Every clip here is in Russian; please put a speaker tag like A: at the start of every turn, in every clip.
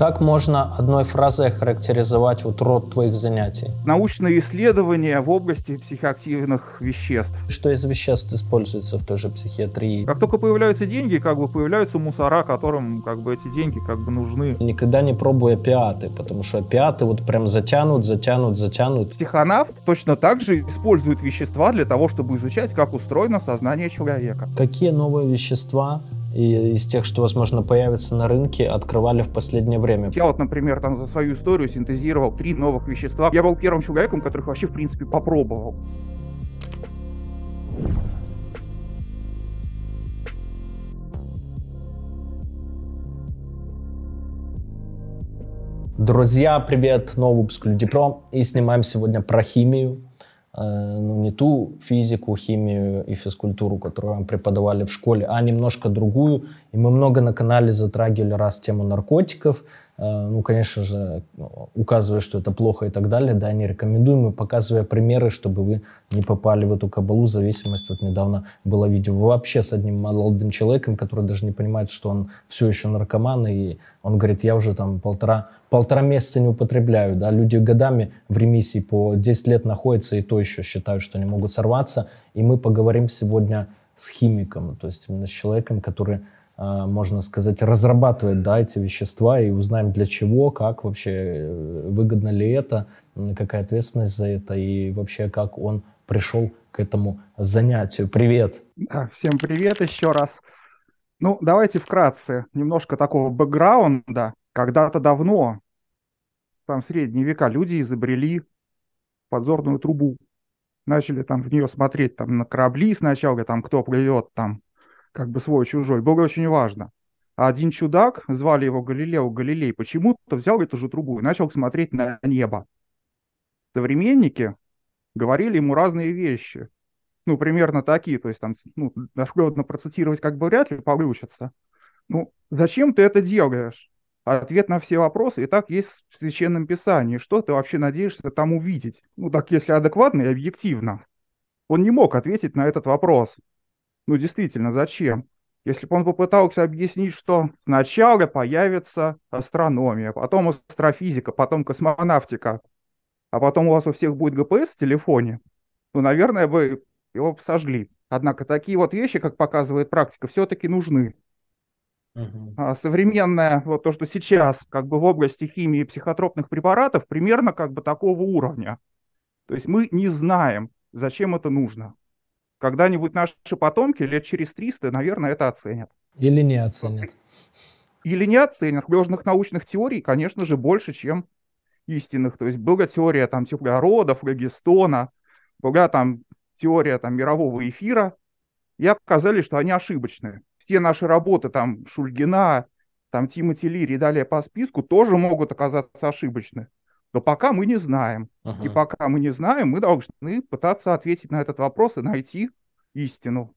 A: Как можно одной фразой охарактеризовать вот род твоих занятий?
B: Научные исследования в области психоактивных веществ.
A: Что из веществ используется в той же психиатрии?
B: Как только появляются деньги, как бы появляются мусора, которым как бы эти деньги как бы нужны.
A: Никогда не пробуй опиаты, потому что опиаты вот прям затянут, затянут, затянут.
B: Психонавт точно так же использует вещества для того, чтобы изучать, как устроено сознание человека.
A: Какие новые вещества и из тех, что, возможно, появятся на рынке, открывали в последнее время.
B: Я вот, например, там за свою историю синтезировал три новых вещества. Я был первым человеком, которых вообще, в принципе, попробовал.
A: Друзья, привет! Новый выпуск Люди Про. И снимаем сегодня про химию. Э, ну, не ту физику, химию и физкультуру, которую вам преподавали в школе, а немножко другую. И мы много на канале затрагивали раз тему наркотиков, ну, конечно же, указывая, что это плохо и так далее, да, не рекомендуем, и показывая примеры, чтобы вы не попали в эту кабалу, зависимость. Вот недавно было видео вообще с одним молодым человеком, который даже не понимает, что он все еще наркоман, и он говорит, я уже там полтора, полтора месяца не употребляю, да, люди годами в ремиссии по 10 лет находятся, и то еще считают, что они могут сорваться, и мы поговорим сегодня с химиком, то есть именно с человеком, который можно сказать, разрабатывает да, эти вещества и узнаем для чего, как вообще, э, выгодно ли это, какая ответственность за это и вообще как он пришел к этому занятию. Привет!
B: Всем привет еще раз. Ну, давайте вкратце, немножко такого бэкграунда. Когда-то давно, там в средние века, люди изобрели подзорную трубу. Начали там в нее смотреть там на корабли сначала, там кто плывет там как бы свой-чужой, было очень важно. А один чудак, звали его Галилео Галилей, почему-то взял эту же трубу и начал смотреть на небо. Современники говорили ему разные вещи. Ну, примерно такие, то есть там, ну, дошлетно процитировать как бы вряд ли получится. Ну, зачем ты это делаешь? Ответ на все вопросы и так есть в Священном Писании. Что ты вообще надеешься там увидеть? Ну, так если адекватно и объективно. Он не мог ответить на этот вопрос. Ну, действительно, зачем? Если бы он попытался объяснить, что сначала появится астрономия, потом астрофизика, потом космонавтика, а потом у вас у всех будет ГПС в телефоне, ну, наверное, бы его сожгли. Однако такие вот вещи, как показывает практика, все-таки нужны. Uh-huh. А современное, вот то, что сейчас как бы в области химии и психотропных препаратов, примерно как бы такого уровня. То есть мы не знаем, зачем это нужно. Когда-нибудь наши потомки лет через 300, наверное, это оценят.
A: Или не оценят.
B: Или не оценят. Ложных научных теорий, конечно же, больше, чем истинных. То есть была теория там теплорода, флогистона, была там теория там мирового эфира, и оказались, что они ошибочные. Все наши работы, там, Шульгина, там, Тимоти Лири и далее по списку, тоже могут оказаться ошибочны. Но пока мы не знаем. Ага. И пока мы не знаем, мы должны пытаться ответить на этот вопрос и найти истину.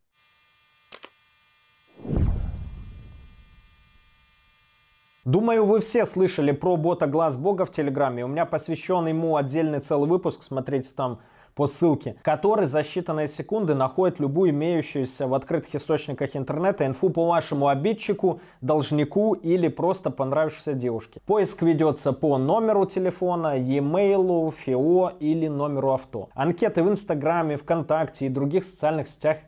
A: Думаю, вы все слышали про бота Глаз Бога в Телеграме. У меня посвящен ему отдельный целый выпуск. Смотрите там по ссылке, который за считанные секунды находит любую имеющуюся в открытых источниках интернета инфу по вашему обидчику, должнику или просто понравившейся девушке. Поиск ведется по номеру телефона, e-mail, ФИО или номеру авто. Анкеты в Инстаграме, ВКонтакте и других социальных сетях –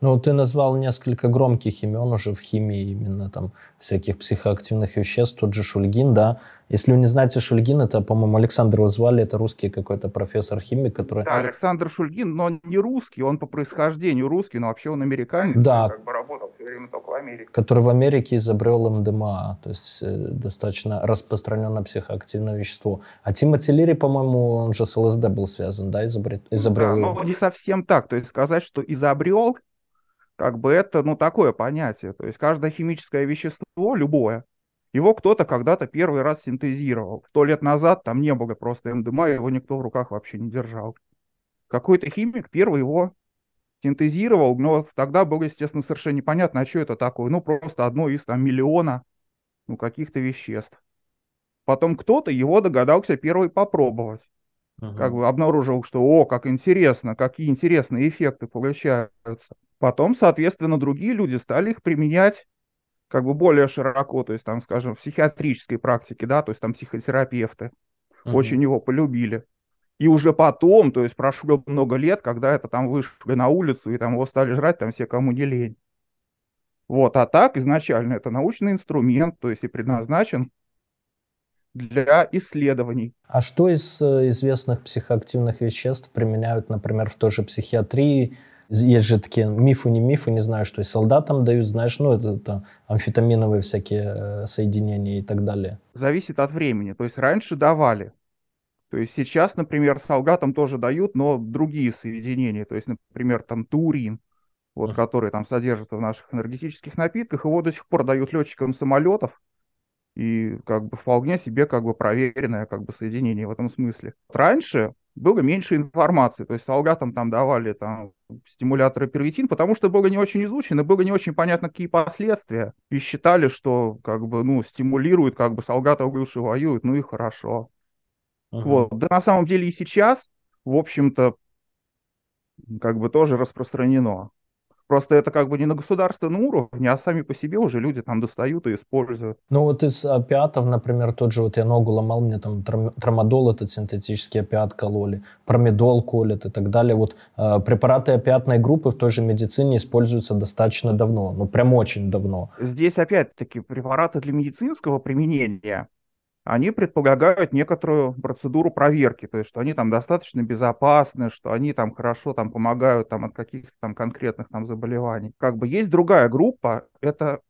A: Ну, ты назвал несколько громких имен уже в химии, именно там всяких психоактивных веществ, тот же Шульгин, да. Если вы не знаете Шульгин, это, по-моему, Александр его звали, это русский какой-то профессор-химик, который...
B: Да, Александр Шульгин, но не русский, он по происхождению русский, но вообще он американец.
A: Да.
B: Как бы работал все время только в Америке.
A: Который в Америке изобрел МДМА, то есть э, достаточно распространенное психоактивное вещество. А Тимоти Лири, по-моему, он же с ЛСД был связан, да, изобрел, изобрел
B: да, но не совсем так, то есть сказать, что изобрел как бы это, ну, такое понятие. То есть каждое химическое вещество, любое, его кто-то когда-то первый раз синтезировал. Сто лет назад там не было просто МДМА, его никто в руках вообще не держал. Какой-то химик первый его синтезировал, но тогда было, естественно, совершенно непонятно, а что это такое. Ну, просто одно из там миллиона ну, каких-то веществ. Потом кто-то его догадался первый попробовать. Uh-huh. Как бы обнаружил, что, о, как интересно, какие интересные эффекты получаются. Потом, соответственно, другие люди стали их применять как бы более широко, то есть там, скажем, в психиатрической практике, да, то есть там психотерапевты uh-huh. очень его полюбили. И уже потом, то есть прошло много лет, когда это там вышли на улицу и там его стали жрать там все, кому не лень. Вот, а так изначально это научный инструмент, то есть и предназначен для исследований.
A: А что из э, известных психоактивных веществ применяют, например, в той же психиатрии? Есть же такие мифы, не мифы, не знаю, что и солдатам дают, знаешь, ну, это, это амфетаминовые всякие э, соединения и так далее.
B: Зависит от времени. То есть раньше давали. То есть сейчас, например, солдатам тоже дают, но другие соединения. То есть, например, там турин, вот, uh-huh. который там содержится в наших энергетических напитках, его до сих пор дают летчикам самолетов, и как бы вполне себе как бы проверенное как бы соединение в этом смысле. Раньше было меньше информации, то есть солдатам там давали там стимуляторы первитин, потому что было не очень изучено, было не очень понятно, какие последствия, и считали, что как бы, ну, стимулируют, как бы солдаты лучше воюют, ну и хорошо. Uh-huh. Вот. Да на самом деле и сейчас, в общем-то, как бы тоже распространено. Просто это как бы не на государственном уровне, а сами по себе уже люди там достают и используют.
A: Ну вот из опиатов, например, тот же, вот я ногу ломал, мне там трамадол этот синтетический опиат кололи, промедол колят и так далее. Вот э, препараты опиатной группы в той же медицине используются достаточно давно, ну прям очень давно.
B: Здесь опять-таки препараты для медицинского применения они предполагают некоторую процедуру проверки, то есть что они там достаточно безопасны, что они там хорошо там помогают там от каких-то там конкретных там заболеваний. Как бы есть другая группа, это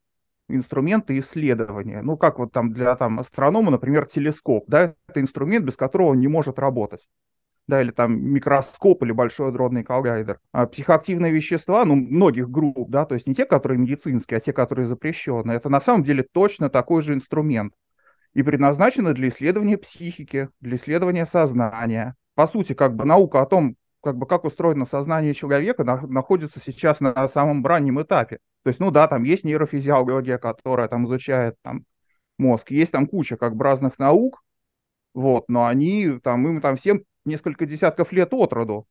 B: инструменты исследования. Ну, как вот там для там астронома, например, телескоп, да, это инструмент, без которого он не может работать. Да, или там микроскоп или большой дронный коллайдер. А психоактивные вещества, ну, многих групп, да, то есть не те, которые медицинские, а те, которые запрещены, это на самом деле точно такой же инструмент и предназначены для исследования психики, для исследования сознания. По сути, как бы наука о том, как бы как устроено сознание человека, на, находится сейчас на самом раннем этапе. То есть, ну да, там есть нейрофизиология, которая там изучает там мозг, есть там куча как бы разных наук, вот, но они там, им там всем несколько десятков лет от роду.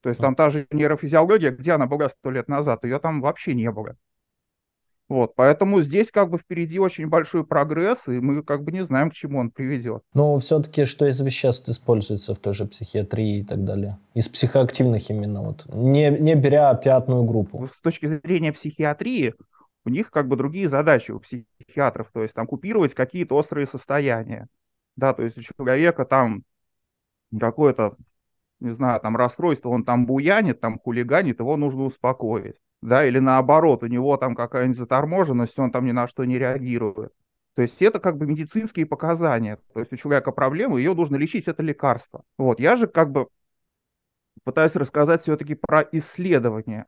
B: То есть там та же нейрофизиология, где она была сто лет назад, ее там вообще не было. Вот, поэтому здесь как бы впереди очень большой прогресс, и мы как бы не знаем, к чему он приведет.
A: Но все-таки что из веществ используется в той же психиатрии и так далее? Из психоактивных именно, вот, не, не беря пятную группу.
B: С точки зрения психиатрии, у них как бы другие задачи у психиатров, то есть там купировать какие-то острые состояния. Да, то есть у человека там какое-то, не знаю, там расстройство, он там буянит, там хулиганит, его нужно успокоить да, или наоборот, у него там какая-нибудь заторможенность, он там ни на что не реагирует. То есть это как бы медицинские показания. То есть у человека проблема, ее нужно лечить, это лекарство. Вот, я же как бы пытаюсь рассказать все-таки про исследования.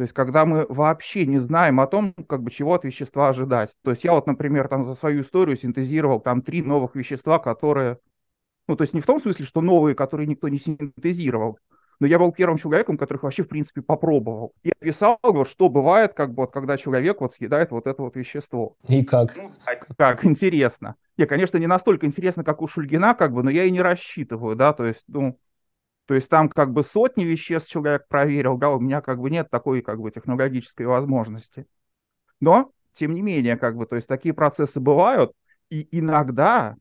B: То есть, когда мы вообще не знаем о том, как бы, чего от вещества ожидать. То есть, я вот, например, там за свою историю синтезировал там три новых вещества, которые... Ну, то есть, не в том смысле, что новые, которые никто не синтезировал, но я был первым человеком, который вообще, в принципе, попробовал. И описал, вот, что бывает, как бы, вот, когда человек вот съедает вот это вот вещество.
A: И как?
B: Ну, как, интересно. Не, конечно, не настолько интересно, как у Шульгина, как бы, но я и не рассчитываю, да, то есть, ну, то есть там как бы сотни веществ человек проверил, да, у меня как бы нет такой как бы технологической возможности. Но, тем не менее, как бы, то есть такие процессы бывают, и иногда,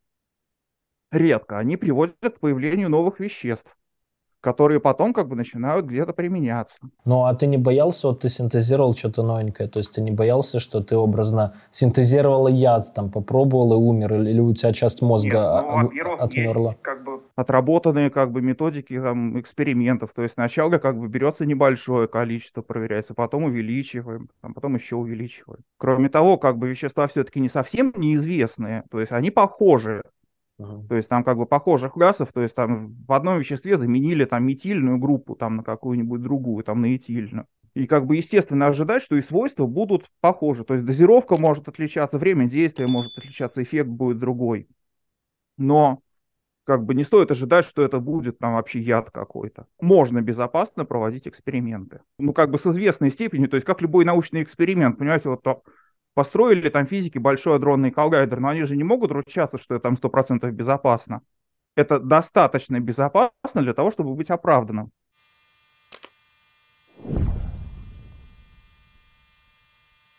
B: редко, они приводят к появлению новых веществ которые потом как бы начинают где-то применяться.
A: Ну, а ты не боялся, вот ты синтезировал что-то новенькое, то есть ты не боялся, что ты образно синтезировал яд, там, попробовал и умер, или, или у тебя часть мозга Нет, ну, отмерла?
B: Есть, как бы отработанные как бы методики там, экспериментов, то есть сначала как бы берется небольшое количество, проверяется, потом увеличиваем, там, потом еще увеличиваем. Кроме того, как бы вещества все-таки не совсем неизвестные, то есть они похожи, То есть там как бы похожих газов, то есть там в одном веществе заменили там метильную группу там на какую-нибудь другую, там на этильную. И как бы естественно ожидать, что и свойства будут похожи. То есть дозировка может отличаться, время действия может отличаться, эффект будет другой. Но как бы не стоит ожидать, что это будет там вообще яд какой-то. Можно безопасно проводить эксперименты. Ну, как бы с известной степенью, то есть как любой научный эксперимент, понимаете, вот то, построили там физики большой адронный коллайдер, но они же не могут ручаться, что это там 100% безопасно. Это достаточно безопасно для того, чтобы быть оправданным.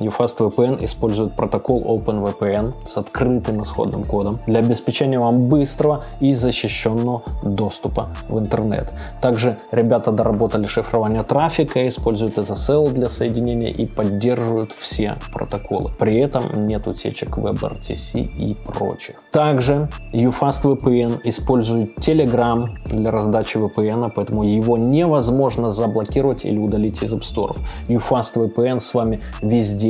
A: UFast VPN использует протокол OpenVPN с открытым исходным кодом для обеспечения вам быстрого и защищенного доступа в интернет. Также ребята доработали шифрование трафика, используют SSL для соединения и поддерживают все протоколы. При этом нет утечек WebRTC и прочих. Также UFast VPN использует Telegram для раздачи VPN, поэтому его невозможно заблокировать или удалить из App Store. UFast VPN с вами везде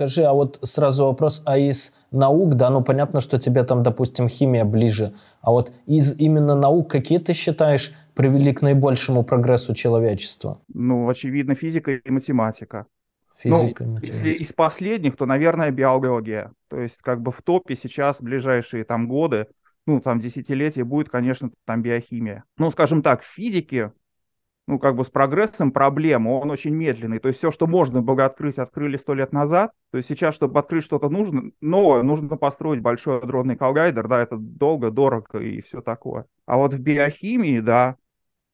A: Скажи, а вот сразу вопрос, а из наук, да, ну понятно, что тебе там, допустим, химия ближе, а вот из именно наук какие ты считаешь привели к наибольшему прогрессу человечества?
B: Ну, очевидно, физика и математика.
A: Физика
B: ну, Если из последних, то, наверное, биология. То есть, как бы в топе сейчас, в ближайшие там годы, ну, там, десятилетия будет, конечно, там биохимия. Ну, скажем так, в физике ну, как бы с прогрессом проблема, он очень медленный. То есть все, что можно было открыть, открыли сто лет назад. То есть сейчас, чтобы открыть что-то нужно, новое, нужно построить большой адронный коллайдер, да, это долго, дорого и все такое. А вот в биохимии, да,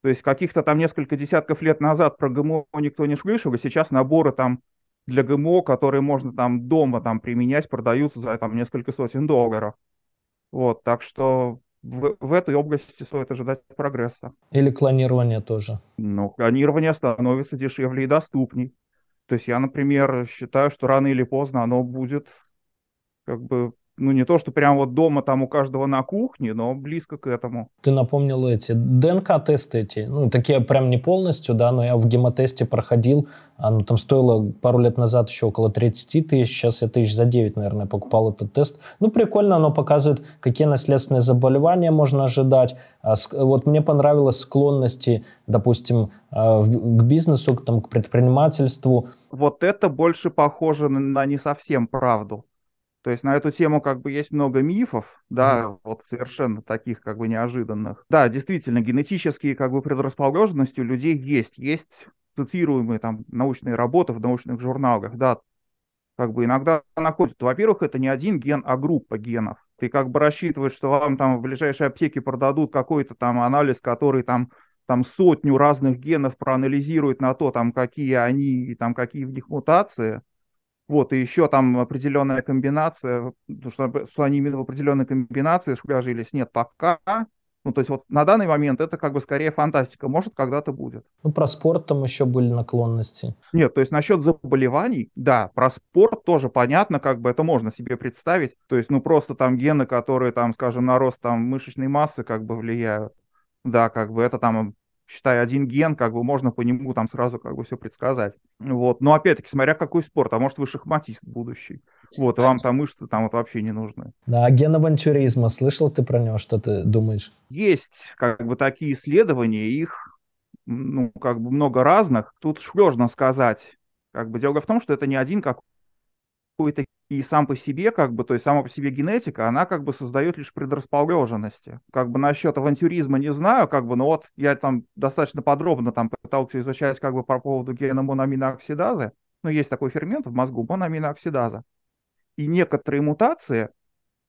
B: то есть каких-то там несколько десятков лет назад про ГМО никто не слышал, и сейчас наборы там для ГМО, которые можно там дома там применять, продаются за там несколько сотен долларов. Вот, так что в, в этой области стоит ожидать прогресса.
A: Или клонирование тоже.
B: Ну, клонирование становится дешевле и доступней. То есть я, например, считаю, что рано или поздно оно будет как бы ну, не то, что прям вот дома там у каждого на кухне, но близко к этому.
A: Ты напомнил эти ДНК-тесты эти, ну, такие прям не полностью, да, но я в гемотесте проходил, оно там стоило пару лет назад еще около 30 тысяч, сейчас я тысяч за 9, наверное, покупал этот тест. Ну, прикольно, оно показывает, какие наследственные заболевания можно ожидать. А вот мне понравилось склонности, допустим, а, к бизнесу, там, к предпринимательству.
B: Вот это больше похоже на не совсем правду. То есть на эту тему как бы есть много мифов, да, mm. вот совершенно таких как бы неожиданных. Да, действительно, генетические как бы предрасположенности у людей есть. Есть цитируемые там научные работы в научных журналах, да, как бы иногда находят. Во-первых, это не один ген, а группа генов. Ты как бы рассчитываешь, что вам там в ближайшей аптеке продадут какой-то там анализ, который там там сотню разных генов проанализирует на то, там какие они и там какие в них мутации. Вот, и еще там определенная комбинация, что, что они именно в определенной комбинации сложились, нет, пока. Ну, то есть вот на данный момент это как бы скорее фантастика, может, когда-то будет.
A: Ну, про спорт там еще были наклонности.
B: Нет, то есть насчет заболеваний, да, про спорт тоже понятно, как бы это можно себе представить. То есть, ну, просто там гены, которые там, скажем, на рост там мышечной массы как бы влияют. Да, как бы это там считай, один ген, как бы можно по нему там сразу как бы все предсказать. Вот. Но опять-таки, смотря какой спорт, а может вы шахматист будущий. Вот, вам там мышцы там вот вообще не нужны.
A: Да, ген авантюризма, слышал ты про него, что ты думаешь?
B: Есть как бы такие исследования, их ну, как бы много разных. Тут сложно сказать. Как бы дело в том, что это не один какой-то и сам по себе, как бы, то есть сама по себе генетика, она как бы создает лишь предрасположенности. Как бы насчет авантюризма не знаю, как бы, но вот я там достаточно подробно там пытался изучать как бы по поводу гена мономинооксидазы. Ну, есть такой фермент в мозгу, мономинооксидаза. И некоторые мутации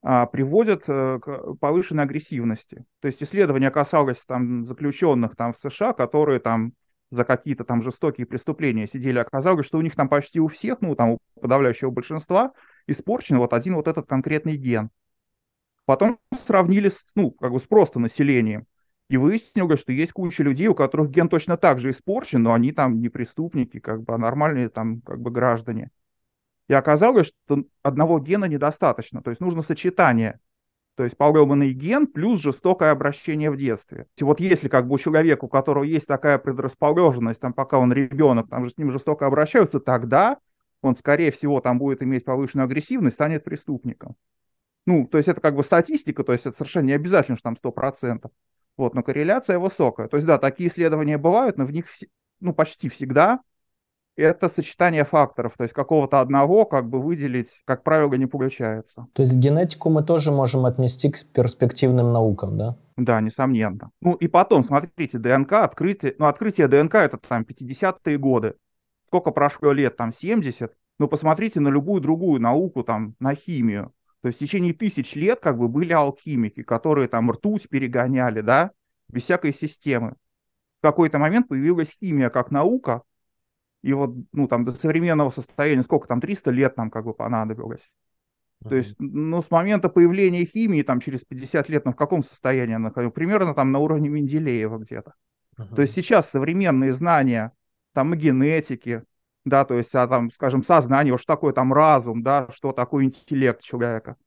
B: а, приводят а, к повышенной агрессивности. То есть исследование касалось там заключенных там в США, которые там за какие-то там жестокие преступления сидели, оказалось, что у них там почти у всех, ну, там у подавляющего большинства, испорчен вот один вот этот конкретный ген. Потом сравнили с, ну, как бы с просто населением. И выяснилось, что есть куча людей, у которых ген точно так же испорчен, но они там не преступники, как бы, а нормальные там как бы граждане. И оказалось, что одного гена недостаточно, то есть нужно сочетание то есть поломанный ген плюс жестокое обращение в детстве. Вот если как бы у человека, у которого есть такая предрасположенность, там, пока он ребенок, там же с ним жестоко обращаются, тогда он, скорее всего, там будет иметь повышенную агрессивность, станет преступником. Ну, то есть это как бы статистика, то есть это совершенно не обязательно, что там 100%. Вот, но корреляция высокая. То есть, да, такие исследования бывают, но в них, ну, почти всегда это сочетание факторов, то есть какого-то одного как бы выделить, как правило, не получается.
A: То есть генетику мы тоже можем отнести к перспективным наукам, да?
B: Да, несомненно. Ну и потом, смотрите, ДНК, открытие, ну открытие ДНК это там 50-е годы. Сколько прошло лет, там 70? Ну посмотрите на любую другую науку, там, на химию. То есть в течение тысяч лет как бы были алхимики, которые там ртуть перегоняли, да, без всякой системы. В какой-то момент появилась химия как наука, и вот, ну, там, до современного состояния, сколько там, 300 лет нам как бы понадобилось. Uh-huh. То есть, ну, с момента появления химии, там, через 50 лет, ну, в каком состоянии она находилась? Примерно там на уровне Менделеева где-то. Uh-huh. То есть сейчас современные знания, там, и генетики, да, то есть, а там, скажем, сознание, что такое там разум, да, что такое интеллект человека,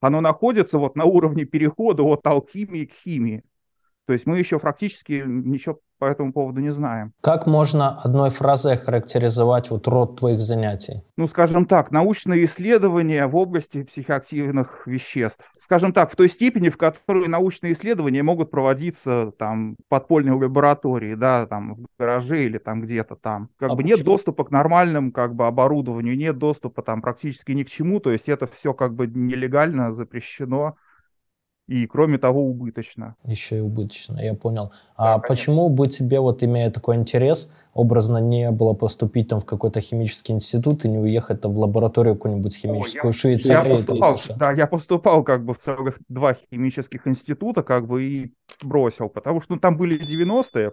B: оно находится вот на уровне перехода от алхимии к химии. То есть мы еще практически ничего по этому поводу не знаем.
A: Как можно одной фразой характеризовать вот род твоих занятий?
B: Ну, скажем так, научные исследования в области психоактивных веществ. Скажем так, в той степени, в которой научные исследования могут проводиться там в подпольной лаборатории, да, там в гараже или там где-то там. Как а бы почему? нет доступа к нормальным как бы оборудованию, нет доступа там практически ни к чему, то есть это все как бы нелегально запрещено и, кроме того, убыточно.
A: Еще и убыточно, я понял. Да, а конечно. почему бы тебе, вот имея такой интерес, образно не было поступить там в какой-то химический институт и не уехать там в лабораторию какую-нибудь химическую О, Швейцарии?
B: Я поступал, да, я поступал как бы в целых два химических института, как бы и бросил, потому что ну, там были 90-е,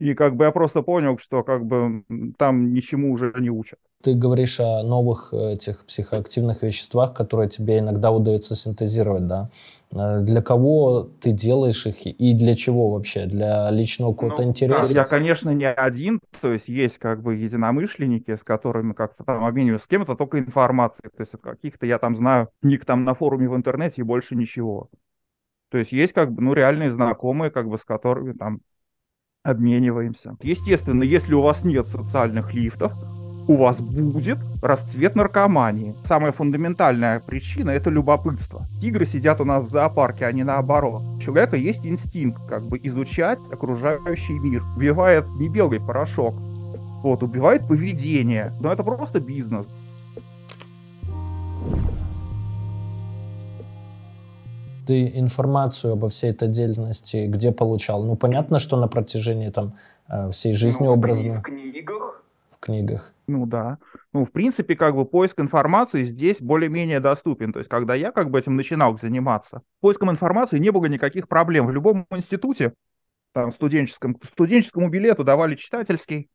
B: И как бы я просто понял, что как бы там ничему уже не учат.
A: Ты говоришь о новых э, этих психоактивных веществах, которые тебе иногда удается синтезировать, да? Э, для кого ты делаешь их и для чего вообще? Для личного какого-то ну, интереса?
B: Я, конечно, не один, то есть есть как бы единомышленники, с которыми как-то там обмениваюсь с кем-то только информацией. То есть каких-то я там знаю ник там на форуме в интернете и больше ничего. То есть есть как бы, ну, реальные знакомые, как бы, с которыми там обмениваемся. Естественно, если у вас нет социальных лифтов, у вас будет расцвет наркомании. Самая фундаментальная причина – это любопытство. Тигры сидят у нас в зоопарке, а не наоборот. У человека есть инстинкт как бы изучать окружающий мир. Убивает не белый порошок, вот, убивает поведение. Но это просто бизнес.
A: Ты информацию обо всей этой деятельности где получал? Ну, понятно, что на протяжении там э, всей жизни ну, образно.
B: В книгах.
A: В книгах.
B: Ну да. Ну, в принципе, как бы поиск информации здесь более-менее доступен. То есть, когда я как бы этим начинал заниматься, поиском информации не было никаких проблем. В любом институте, там, студенческом, студенческому билету давали читательский,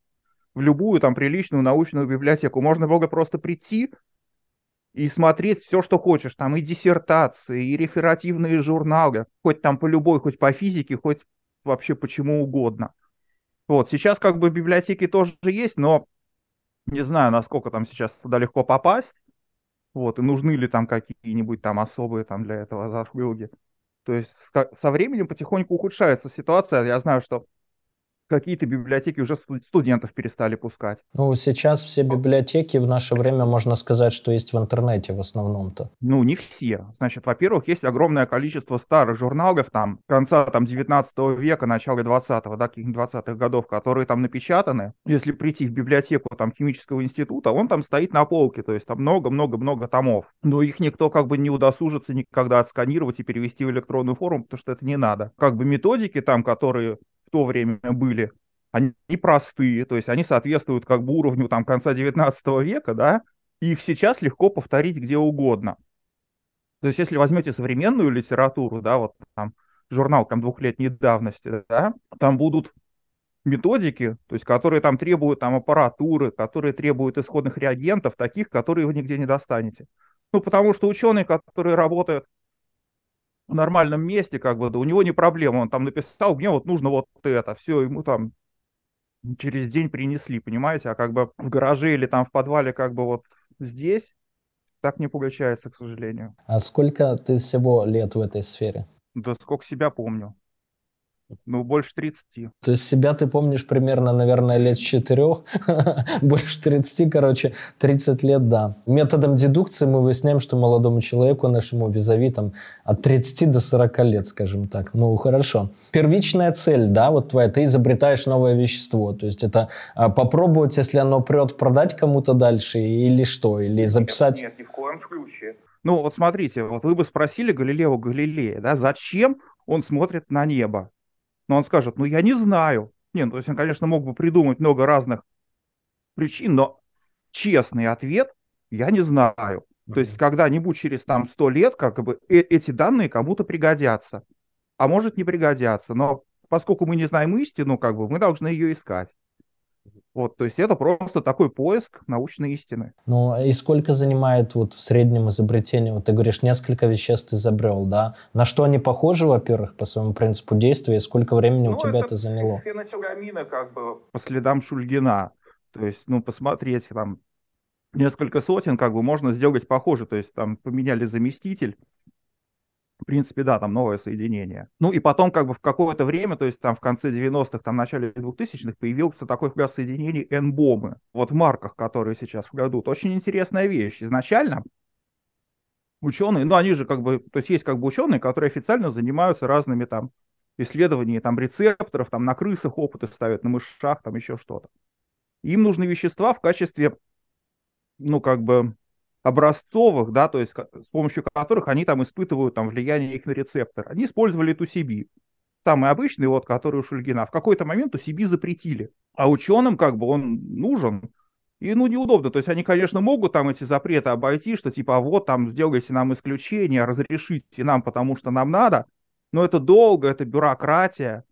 B: в любую там приличную научную библиотеку. Можно было просто прийти, и смотреть все, что хочешь. Там и диссертации, и реферативные журналы, хоть там по любой, хоть по физике, хоть вообще почему угодно. Вот, сейчас как бы библиотеки тоже есть, но не знаю, насколько там сейчас туда легко попасть. Вот, и нужны ли там какие-нибудь там особые там для этого заслуги. То есть со временем потихоньку ухудшается ситуация. Я знаю, что какие-то библиотеки уже студентов перестали пускать.
A: Ну, сейчас все библиотеки в наше время, можно сказать, что есть в интернете в основном-то.
B: Ну, не все. Значит, во-первых, есть огромное количество старых журналов, там, конца там 19 века, начала 20-го, да, каких-нибудь 20-х годов, которые там напечатаны. Если прийти в библиотеку там химического института, он там стоит на полке, то есть там много-много-много томов. Но их никто как бы не удосужится никогда отсканировать и перевести в электронную форму, потому что это не надо. Как бы методики там, которые то время были, они простые, то есть они соответствуют как бы уровню там конца 19 века, да, и их сейчас легко повторить где угодно. То есть если возьмете современную литературу, да, вот там журнал там двухлетней давности, да, там будут методики, то есть которые там требуют там аппаратуры, которые требуют исходных реагентов, таких, которые вы нигде не достанете. Ну, потому что ученые, которые работают в нормальном месте, как бы, да у него не проблема, он там написал, мне вот нужно вот это, все, ему там через день принесли, понимаете, а как бы в гараже или там в подвале, как бы вот здесь, так не получается, к сожалению.
A: А сколько ты всего лет в этой сфере?
B: Да сколько себя помню. Ну, больше 30.
A: То есть себя ты помнишь примерно, наверное, лет с 4, больше 30, короче, 30 лет, да. Методом дедукции мы выясняем, что молодому человеку, нашему визави, там, от 30 до 40 лет, скажем так. Ну, хорошо. Первичная цель, да, вот твоя, ты изобретаешь новое вещество. То есть это а, попробовать, если оно прет, продать кому-то дальше или что? Или записать...
B: Нет, нет, ни в коем случае. Ну, вот смотрите, вот вы бы спросили Галилео Галилея, да, зачем он смотрит на небо? Но он скажет, ну я не знаю. Не, ну, то есть он, конечно, мог бы придумать много разных причин, но честный ответ я не знаю. То есть когда-нибудь через там сто лет как бы э эти данные кому-то пригодятся, а может не пригодятся. Но поскольку мы не знаем истину, как бы мы должны ее искать. Вот, то есть это просто такой поиск научной истины.
A: Ну, и сколько занимает вот в среднем изобретение? Вот ты говоришь, несколько веществ изобрел, да? На что они похожи, во-первых, по своему принципу действия, и сколько времени ну, у тебя это, это заняло?
B: Фенотиламина как бы по следам Шульгина. То есть, ну, посмотреть там несколько сотен, как бы можно сделать похоже. То есть там поменяли заместитель, в принципе, да, там новое соединение. Ну и потом как бы в какое-то время, то есть там в конце 90-х, там в начале 2000-х появился такой класс соединений N-бомы. Вот в марках, которые сейчас продают. Очень интересная вещь. Изначально ученые, ну они же как бы, то есть есть как бы ученые, которые официально занимаются разными там исследованиями там рецепторов, там на крысах опыты ставят, на мышах, там еще что-то. Им нужны вещества в качестве, ну как бы образцовых, да, то есть с помощью которых они там испытывают там влияние их на рецептор. Они использовали тусиби, самый обычный, вот, который у Шульгина. В какой-то момент тусиби запретили, а ученым как бы он нужен, и ну неудобно. То есть они, конечно, могут там эти запреты обойти, что типа а вот там сделайте нам исключение, разрешите нам, потому что нам надо, но это долго, это бюрократия.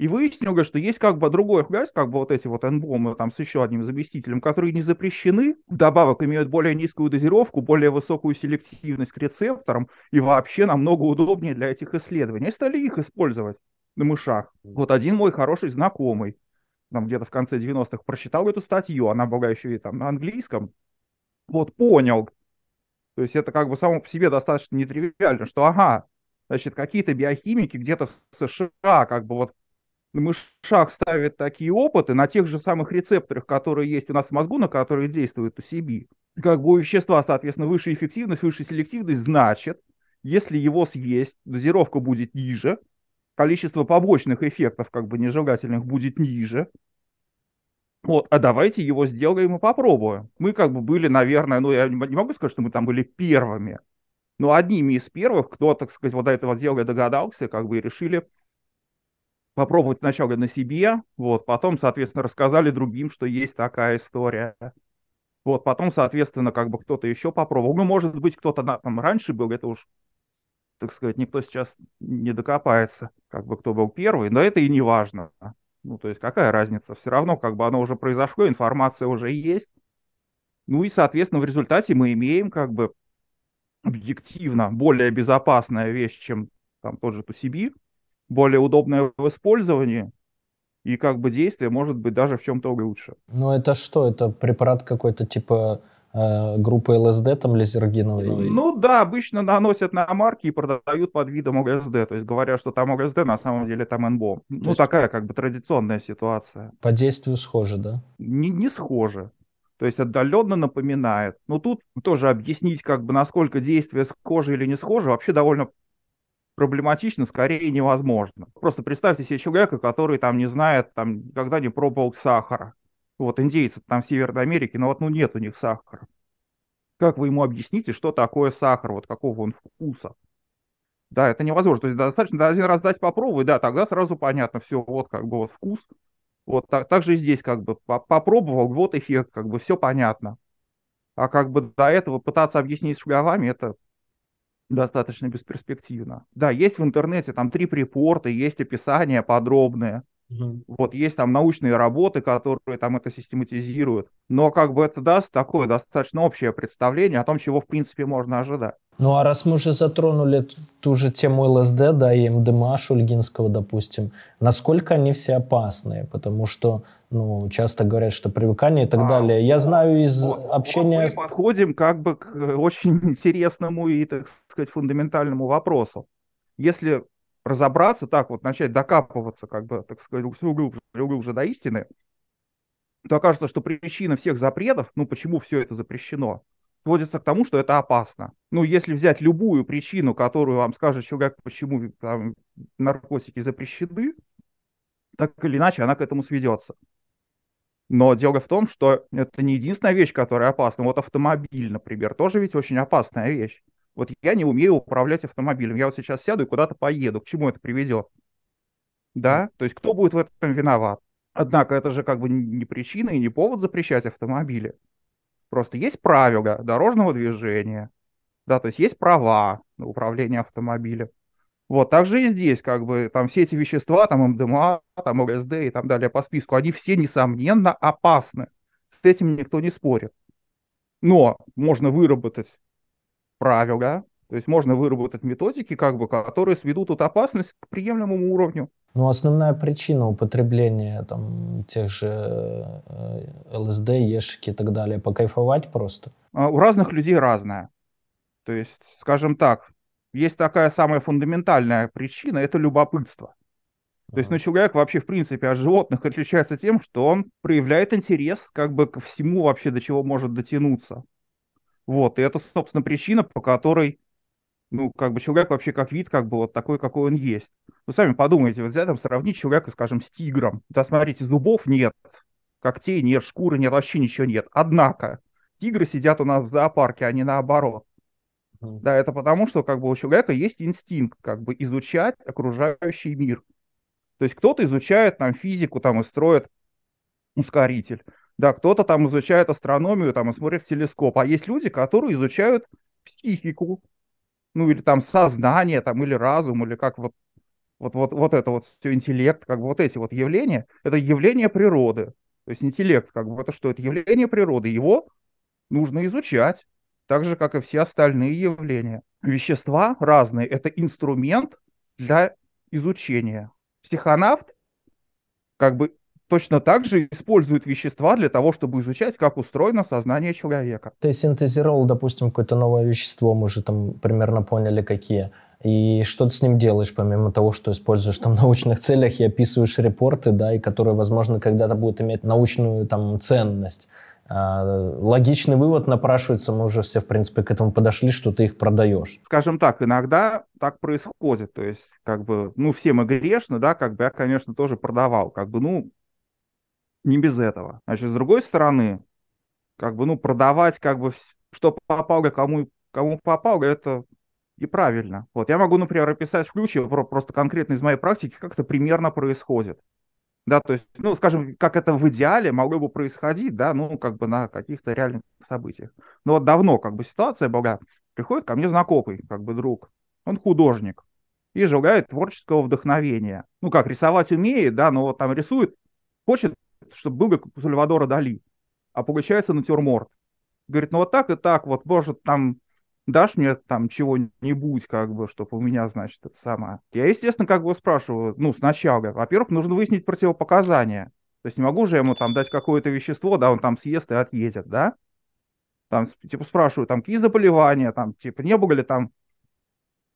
B: И выяснил, что есть как бы другой газ, как бы вот эти вот энбомы там с еще одним заместителем, которые не запрещены, вдобавок имеют более низкую дозировку, более высокую селективность к рецепторам и вообще намного удобнее для этих исследований. И стали их использовать на мышах. Вот один мой хороший знакомый, там где-то в конце 90-х, прочитал эту статью, она была еще и там на английском, вот понял, то есть это как бы само по себе достаточно нетривиально, что ага, значит, какие-то биохимики где-то в США как бы вот на мышах ставят такие опыты на тех же самых рецепторах, которые есть у нас в мозгу, на которые действует у UCB. Как бы у вещества, соответственно, высшая эффективность, высшая селективность, значит, если его съесть, дозировка будет ниже, количество побочных эффектов, как бы нежелательных, будет ниже. Вот, а давайте его сделаем и попробуем. Мы как бы были, наверное, ну я не могу сказать, что мы там были первыми, но одними из первых, кто, так сказать, вот до этого дела догадался, как бы и решили попробовать сначала на себе, вот, потом, соответственно, рассказали другим, что есть такая история. Вот, потом, соответственно, как бы кто-то еще попробовал. Ну, может быть, кто-то там раньше был, это уж, так сказать, никто сейчас не докопается, как бы кто был первый, но это и не важно. Ну, то есть какая разница? Все равно, как бы оно уже произошло, информация уже есть. Ну и, соответственно, в результате мы имеем как бы объективно более безопасная вещь, чем там тот же Тусиби, более удобное в использовании, и как бы действие может быть даже в чем-то лучше.
A: Ну это что? Это препарат какой-то типа э, группы ЛСД, там лизергиновый?
B: Ну да, обычно наносят на марки и продают под видом ЛСД. То есть говорят, что там ЛСД, на самом деле там НБО. Ну есть... такая как бы традиционная ситуация.
A: По действию схоже, да?
B: Не, не схоже. То есть отдаленно напоминает. Но тут тоже объяснить, как бы, насколько действие схоже или не схоже, вообще довольно проблематично, скорее невозможно. Просто представьте себе человека, который там не знает, там никогда не пробовал сахара. Вот индейцы там в Северной Америке, но вот ну нет у них сахара. Как вы ему объясните, что такое сахар, вот какого он вкуса? Да, это невозможно. То есть достаточно один раз дать попробовать, да, тогда сразу понятно, все, вот как бы вот вкус. Вот так, так же и здесь как бы попробовал, вот эффект, как бы все понятно. А как бы до этого пытаться объяснить шаговами, это достаточно бесперспективно. Да, есть в интернете там три припорта, есть описания подробные. Угу. Вот есть там научные работы, которые там это систематизируют. Но как бы это даст такое достаточно общее представление о том, чего в принципе можно ожидать.
A: Ну а раз мы уже затронули ту же тему ЛСД, да, и МДМА Шульгинского, допустим, насколько они все опасные? Потому что, ну, часто говорят, что привыкание и так а, далее. Я знаю из вот, общения...
B: Вот мы подходим как бы к очень интересному и, так сказать, фундаментальному вопросу. Если разобраться, так вот начать докапываться, как бы, так сказать, глубже, глубже до истины, то окажется, что причина всех запретов, ну, почему все это запрещено, сводится к тому, что это опасно. Ну, если взять любую причину, которую вам скажет человек, почему там, наркотики запрещены, так или иначе она к этому сведется. Но дело в том, что это не единственная вещь, которая опасна. Вот автомобиль, например, тоже ведь очень опасная вещь. Вот я не умею управлять автомобилем. Я вот сейчас сяду и куда-то поеду. К чему это приведет? Да? То есть кто будет в этом виноват? Однако это же как бы не причина и не повод запрещать автомобили. Просто есть правила дорожного движения, да, то есть есть права на управление автомобилем. Вот, также и здесь, как бы, там все эти вещества, там МДМА, там ЛСД и так далее по списку, они все, несомненно, опасны. С этим никто не спорит. Но можно выработать правила, то есть можно выработать методики, как бы, которые сведут эту опасность к приемлемому уровню.
A: Ну, основная причина употребления там, тех же э, ЛСД, ешки и так далее, покайфовать просто?
B: А, у разных людей разная. То есть, скажем так, есть такая самая фундаментальная причина, это любопытство. То есть, ну, человек вообще, в принципе, от животных отличается тем, что он проявляет интерес как бы ко всему вообще, до чего может дотянуться. Вот, и это, собственно, причина, по которой ну, как бы человек вообще как вид, как бы вот такой, какой он есть. Вы сами подумайте, вот взять там сравнить человека, скажем, с тигром. Да, смотрите, зубов нет, когтей нет, шкуры нет, вообще ничего нет. Однако, тигры сидят у нас в зоопарке, а не наоборот. Mm. Да, это потому, что как бы у человека есть инстинкт как бы изучать окружающий мир. То есть кто-то изучает там физику там и строит ускоритель. Да, кто-то там изучает астрономию там и смотрит в телескоп. А есть люди, которые изучают психику, ну или там сознание, там, или разум, или как вот вот, вот, вот это вот все интеллект, как бы вот эти вот явления, это явление природы. То есть интеллект, как бы это что? Это явление природы. Его нужно изучать, так же, как и все остальные явления. Вещества разные – это инструмент для изучения. Психонавт как бы точно так же использует вещества для того, чтобы изучать, как устроено сознание человека.
A: Ты синтезировал, допустим, какое-то новое вещество, мы же там примерно поняли, какие. И что ты с ним делаешь, помимо того, что используешь там в научных целях и описываешь репорты, да, и которые, возможно, когда-то будут иметь научную там ценность. А, логичный вывод напрашивается, мы уже все, в принципе, к этому подошли, что ты их продаешь.
B: Скажем так, иногда так происходит, то есть, как бы, ну, все мы грешны, да, как бы я, конечно, тоже продавал, как бы, ну, не без этого. Значит, с другой стороны, как бы, ну, продавать, как бы, что попал, кому, кому попал, это и правильно. Вот я могу, например, описать в ключе просто конкретно из моей практики, как это примерно происходит. Да, то есть, ну, скажем, как это в идеале могло бы происходить, да, ну, как бы на каких-то реальных событиях. Но вот давно, как бы, ситуация была, приходит ко мне знакомый, как бы, друг, он художник, и желает творческого вдохновения. Ну, как, рисовать умеет, да, но вот там рисует, хочет, чтобы был как у Сальвадора Дали, а получается натюрморт. Говорит, ну, вот так и так, вот, может, там дашь мне там чего-нибудь, как бы, чтобы у меня, значит, это самое. Я, естественно, как бы спрашиваю, ну, сначала, во-первых, нужно выяснить противопоказания. То есть не могу же ему там дать какое-то вещество, да, он там съест и отъедет, да? Там, типа, спрашиваю, там, какие заболевания, там, типа, не было ли там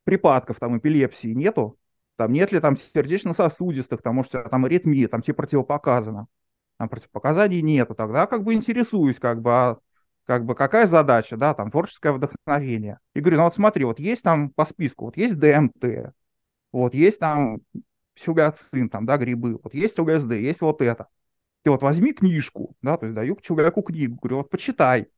B: припадков, там, эпилепсии нету? Там, нет ли там сердечно-сосудистых, там, может, там аритмия, там, типа, противопоказано. Там противопоказаний нету, тогда как бы интересуюсь, как бы, а как бы какая задача, да, там творческое вдохновение. И говорю, ну вот смотри, вот есть там по списку, вот есть ДМТ, вот есть там сюгацин, там, да, грибы, вот есть ЛСД, есть вот это. Ты вот возьми книжку, да, то есть даю человеку книгу, говорю, вот почитай,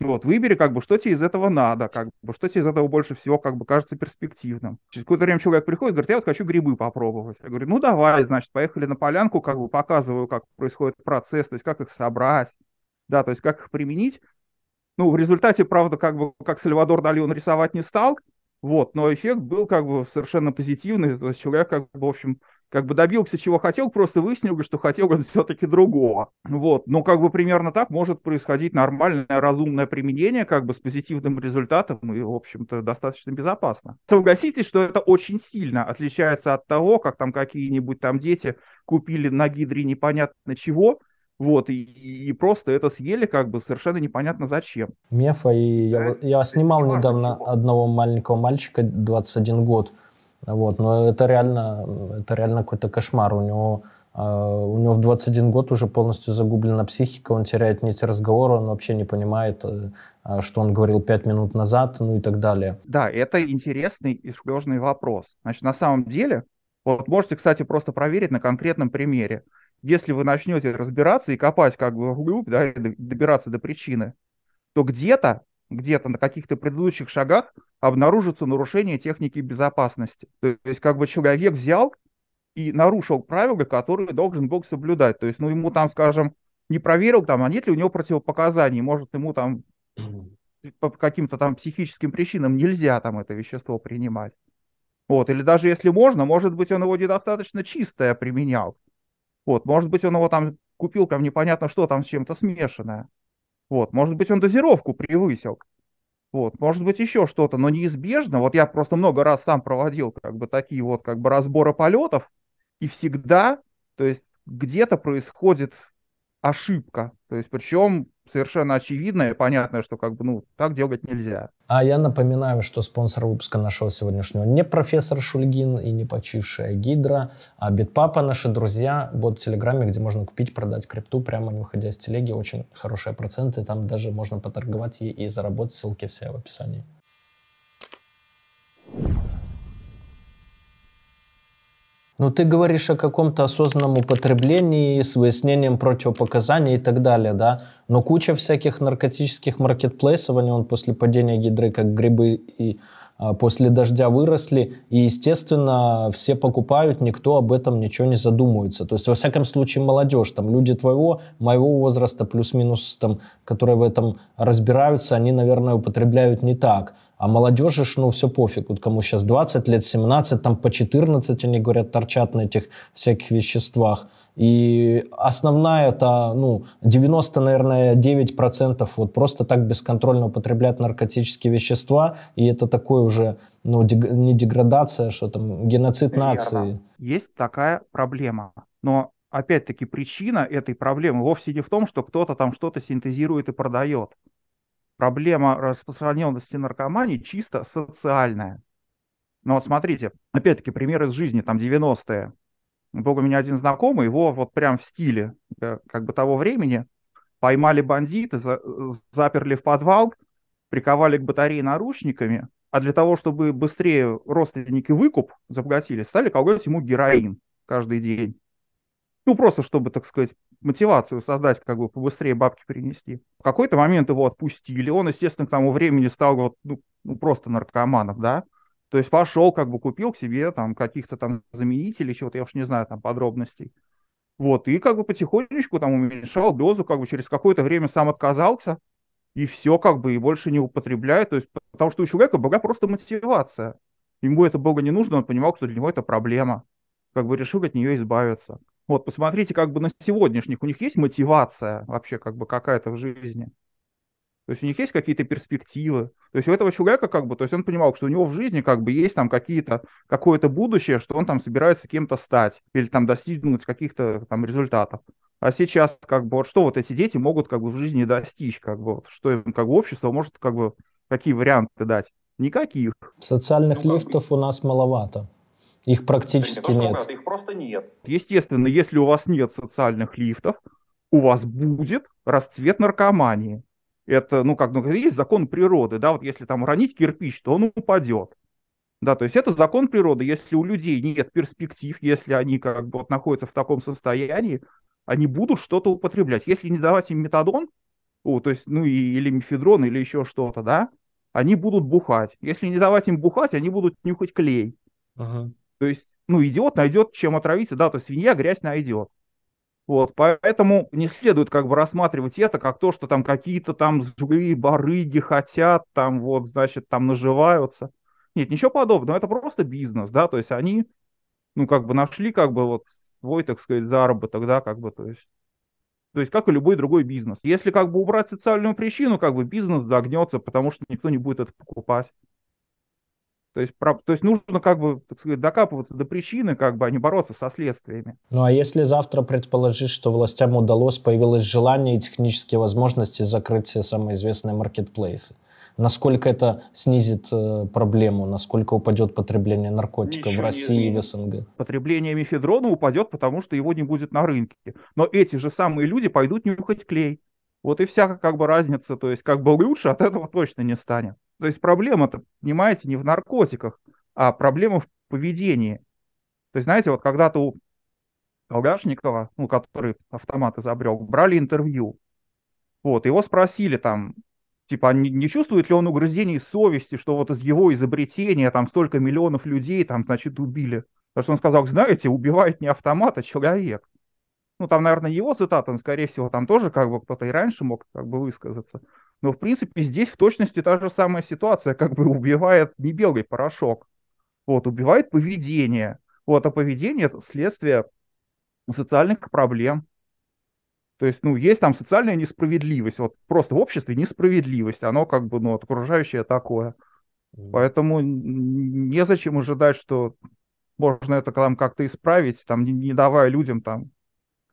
B: вот, выбери, как бы, что тебе из этого надо, как бы, что тебе из этого больше всего, как бы, кажется перспективным. Через какое-то время человек приходит, говорит, я вот хочу грибы попробовать. Я говорю, ну, давай, значит, поехали на полянку, как бы, показываю, как происходит процесс, то есть, как их собрать, да, то есть, как их применить. Ну, в результате, правда, как бы, как Сальвадор Дали он рисовать не стал, вот, но эффект был как бы совершенно позитивный, то есть человек как бы, в общем, как бы добился чего хотел, просто выяснил, что хотел он все-таки другого. Вот. Но как бы примерно так может происходить нормальное, разумное применение как бы с позитивным результатом и, в общем-то, достаточно безопасно. Согласитесь, что это очень сильно отличается от того, как там какие-нибудь там дети купили на гидре непонятно чего, вот, и, и просто это съели как бы совершенно непонятно зачем.
A: Мефа, и я, я снимал недавно одного маленького мальчика, 21 год, вот, но это реально, это реально какой-то кошмар. У него, э, у него в 21 год уже полностью загублена психика, он теряет нить разговора, он вообще не понимает, э, что он говорил 5 минут назад, ну и так далее.
B: Да, это интересный и сложный вопрос. Значит, на самом деле, вот можете, кстати, просто проверить на конкретном примере если вы начнете разбираться и копать как бы вглубь, да, и добираться до причины, то где-то, где-то на каких-то предыдущих шагах обнаружится нарушение техники безопасности. То есть как бы человек взял и нарушил правила, которые должен был соблюдать. То есть, ну, ему там, скажем, не проверил, там, а нет ли у него противопоказаний, может, ему там по каким-то там психическим причинам нельзя там это вещество принимать. Вот, или даже если можно, может быть, он его недостаточно чистое применял. Вот, может быть, он его там купил, там непонятно что, там с чем-то смешанное. Вот, может быть, он дозировку превысил. Вот, может быть, еще что-то, но неизбежно. Вот я просто много раз сам проводил как бы такие вот как бы разборы полетов, и всегда, то есть где-то происходит ошибка. То есть причем совершенно очевидное и понятное, что как бы, ну, так делать нельзя.
A: А я напоминаю, что спонсор выпуска нашего сегодняшнего не профессор Шульгин и не почившая Гидра, а Битпапа, наши друзья, бот в Телеграме, где можно купить, продать крипту прямо не выходя с телеги. Очень хорошие проценты, там даже можно поторговать и, и заработать. Ссылки все в описании. Ну, ты говоришь о каком-то осознанном употреблении с выяснением противопоказаний и так далее, да? Но куча всяких наркотических маркетплейсов, они он после падения гидры, как грибы и а, после дождя выросли, и, естественно, все покупают, никто об этом ничего не задумывается. То есть, во всяком случае, молодежь, там, люди твоего, моего возраста, плюс-минус, там, которые в этом разбираются, они, наверное, употребляют не так. А молодежи, ну, все пофиг. Вот кому сейчас 20 лет, 17, там по 14, они говорят, торчат на этих всяких веществах. И основная это, ну, 90, наверное, 9% вот просто так бесконтрольно употребляют наркотические вещества, и это такое уже, ну, дег, не деградация, что там, геноцид Верно. нации.
B: Есть такая проблема. Но, опять-таки, причина этой проблемы вовсе не в том, что кто-то там что-то синтезирует и продает проблема распространенности наркомании чисто социальная. Но вот смотрите, опять-таки, пример из жизни, там, 90-е. Был у меня один знакомый, его вот прям в стиле э, как бы того времени поймали бандиты, за, заперли в подвал, приковали к батарее наручниками, а для того, чтобы быстрее родственники выкуп заплатили, стали колоть ему героин каждый день. Ну, просто чтобы, так сказать, мотивацию создать, как бы побыстрее бабки принести. В какой-то момент его отпустили, он, естественно, к тому времени стал вот, ну, ну просто наркоманом, да, то есть пошел, как бы купил к себе там каких-то там заменителей, чего-то, я уж не знаю там подробностей. Вот, и как бы потихонечку там уменьшал дозу, как бы через какое-то время сам отказался, и все, как бы, и больше не употребляет, то есть, потому что у человека была просто мотивация. Ему это было не нужно, он понимал, что для него это проблема. Как бы решил от нее избавиться. Вот, посмотрите, как бы на сегодняшних, у них есть мотивация вообще как бы какая-то в жизни. То есть у них есть какие-то перспективы. То есть у этого человека как бы, то есть он понимал, что у него в жизни как бы есть там какие-то, какое-то будущее, что он там собирается кем-то стать или там достигнуть каких-то там результатов. А сейчас как бы вот что вот эти дети могут как бы в жизни достичь, как бы вот, что им как бы общество может как бы какие варианты дать? Никаких.
A: Социальных ну, лифтов у нас маловато. Их практически нет. Говорят,
B: их просто нет. Естественно, если у вас нет социальных лифтов, у вас будет расцвет наркомании. Это, ну, как ну, есть закон природы, да, вот если там уронить кирпич, то он упадет. Да, то есть это закон природы. Если у людей нет перспектив, если они как бы вот находятся в таком состоянии, они будут что-то употреблять. Если не давать им метадон, о, то есть, ну, и, или мефедрон, или еще что-то, да, они будут бухать. Если не давать им бухать, они будут нюхать клей. Ага. То есть, ну, идиот найдет, чем отравиться, да, то есть свинья грязь найдет. Вот, поэтому не следует как бы рассматривать это как то, что там какие-то там злые барыги хотят, там вот, значит, там наживаются. Нет, ничего подобного, это просто бизнес, да, то есть они, ну, как бы нашли как бы вот свой, так сказать, заработок, да, как бы, то есть, то есть как и любой другой бизнес. Если как бы убрать социальную причину, как бы бизнес загнется, потому что никто не будет это покупать. То есть, про, то есть нужно как бы так сказать, докапываться до причины, как бы, а не бороться со следствиями.
A: Ну а если завтра предположить, что властям удалось, появилось желание и технические возможности закрыть все самые известные маркетплейсы, насколько это снизит э, проблему, насколько упадет потребление наркотиков Ничего в России и в СНГ?
B: Потребление мефедрона упадет, потому что его не будет на рынке. Но эти же самые люди пойдут нюхать клей. Вот и вся как бы разница, то есть как бы лучше от этого точно не станет. То есть проблема-то, понимаете, не в наркотиках, а проблема в поведении. То есть, знаете, вот когда-то у Колгашникова, ну, который автомат изобрел, брали интервью. Вот, его спросили там, типа, не, не чувствует ли он угрызений совести, что вот из его изобретения там столько миллионов людей там, значит, убили. Потому что он сказал, знаете, убивает не автомат, а человек. Ну, там, наверное, его цитата, но, скорее всего, там тоже как бы кто-то и раньше мог как бы высказаться. Но, в принципе, здесь в точности та же самая ситуация, как бы убивает не белый порошок, вот, убивает поведение. Вот, а поведение – это следствие социальных проблем. То есть, ну, есть там социальная несправедливость, вот просто в обществе несправедливость, оно как бы, ну, окружающее такое. Поэтому незачем ожидать, что можно это там как-то исправить, там, не, не давая людям там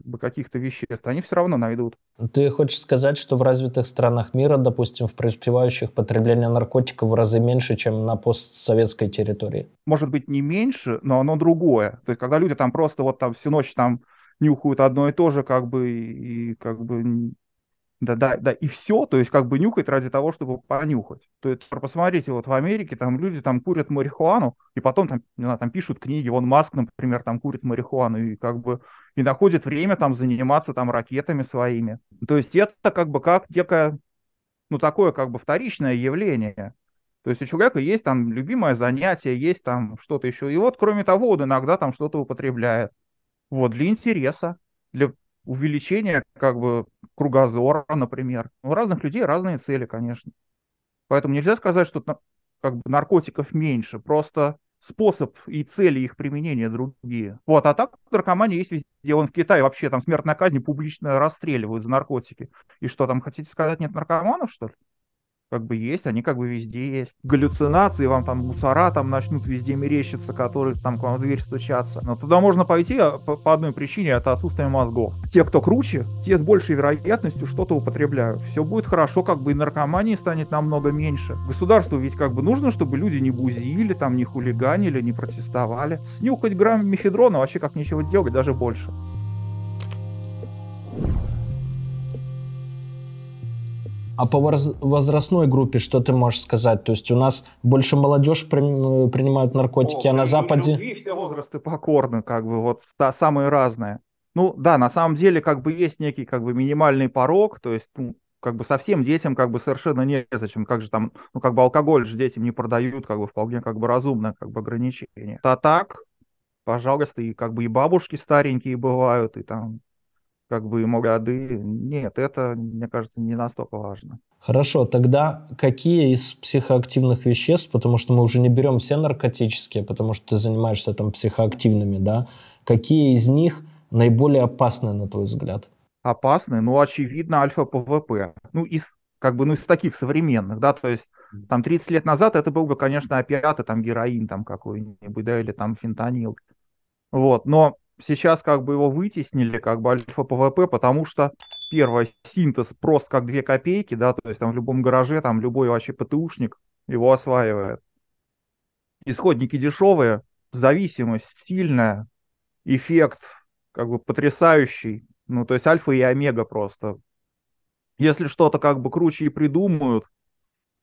B: бы каких-то веществ, они все равно найдут.
A: Ты хочешь сказать, что в развитых странах мира, допустим, в преуспевающих потребление наркотиков в разы меньше, чем на постсоветской территории?
B: Может быть, не меньше, но оно другое. То есть, когда люди там просто вот там всю ночь там нюхают одно и то же, как бы, и как бы да, да, да, и все, то есть как бы нюхать ради того, чтобы понюхать. То есть посмотрите, вот в Америке там люди там курят марихуану, и потом там, не знаю, там пишут книги, вон Маск, например, там курит марихуану, и как бы и находит время там заниматься там ракетами своими. То есть это как бы как некое, ну такое как бы вторичное явление. То есть у человека есть там любимое занятие, есть там что-то еще. И вот, кроме того, он иногда там что-то употребляет. Вот, для интереса, для увеличение как бы кругозора, например. У разных людей разные цели, конечно. Поэтому нельзя сказать, что как бы наркотиков меньше, просто способ и цели их применения другие. Вот, а так наркомания есть везде. Он в Китае вообще там смертная казнь публично расстреливают за наркотики. И что, там хотите сказать, нет наркоманов, что ли? Как бы есть, они как бы везде есть. Галлюцинации, вам там мусора там начнут везде мерещиться, которые там к вам в дверь стучатся. Но туда можно пойти а, по, по одной причине, это отсутствие мозгов. Те, кто круче, те с большей вероятностью что-то употребляют. Все будет хорошо, как бы и наркомании станет намного меньше. Государству ведь как бы нужно, чтобы люди не бузили, там не хулиганили, не протестовали. Снюхать грамм мефедрона вообще как ничего делать, даже больше.
A: А по возрастной группе что ты можешь сказать? То есть у нас больше молодежь при, принимают наркотики, О, а на Западе...
B: Любви все возрасты покорны, как бы, вот да, самые разные. Ну да, на самом деле как бы есть некий как бы минимальный порог, то есть ну, как бы совсем детям как бы совершенно незачем, как же там, ну как бы алкоголь же детям не продают, как бы вполне как бы разумное как бы ограничение. А так, пожалуйста, и как бы и бабушки старенькие бывают, и там как бы ему годы. Нет, это, мне кажется, не настолько важно.
A: Хорошо, тогда какие из психоактивных веществ, потому что мы уже не берем все наркотические, потому что ты занимаешься там психоактивными, да, какие из них наиболее опасные, на твой взгляд?
B: Опасные? Ну, очевидно, альфа-ПВП. Ну, из как бы, ну, из таких современных, да, то есть там 30 лет назад это был бы, конечно, опиаты, там героин там какой-нибудь, да, или там фентанил. Вот, но сейчас как бы его вытеснили, как бы альфа-ПВП, потому что первое, синтез просто как две копейки, да, то есть там в любом гараже, там любой вообще ПТУшник его осваивает. Исходники дешевые, зависимость сильная, эффект как бы потрясающий, ну, то есть альфа и омега просто. Если что-то как бы круче и придумают,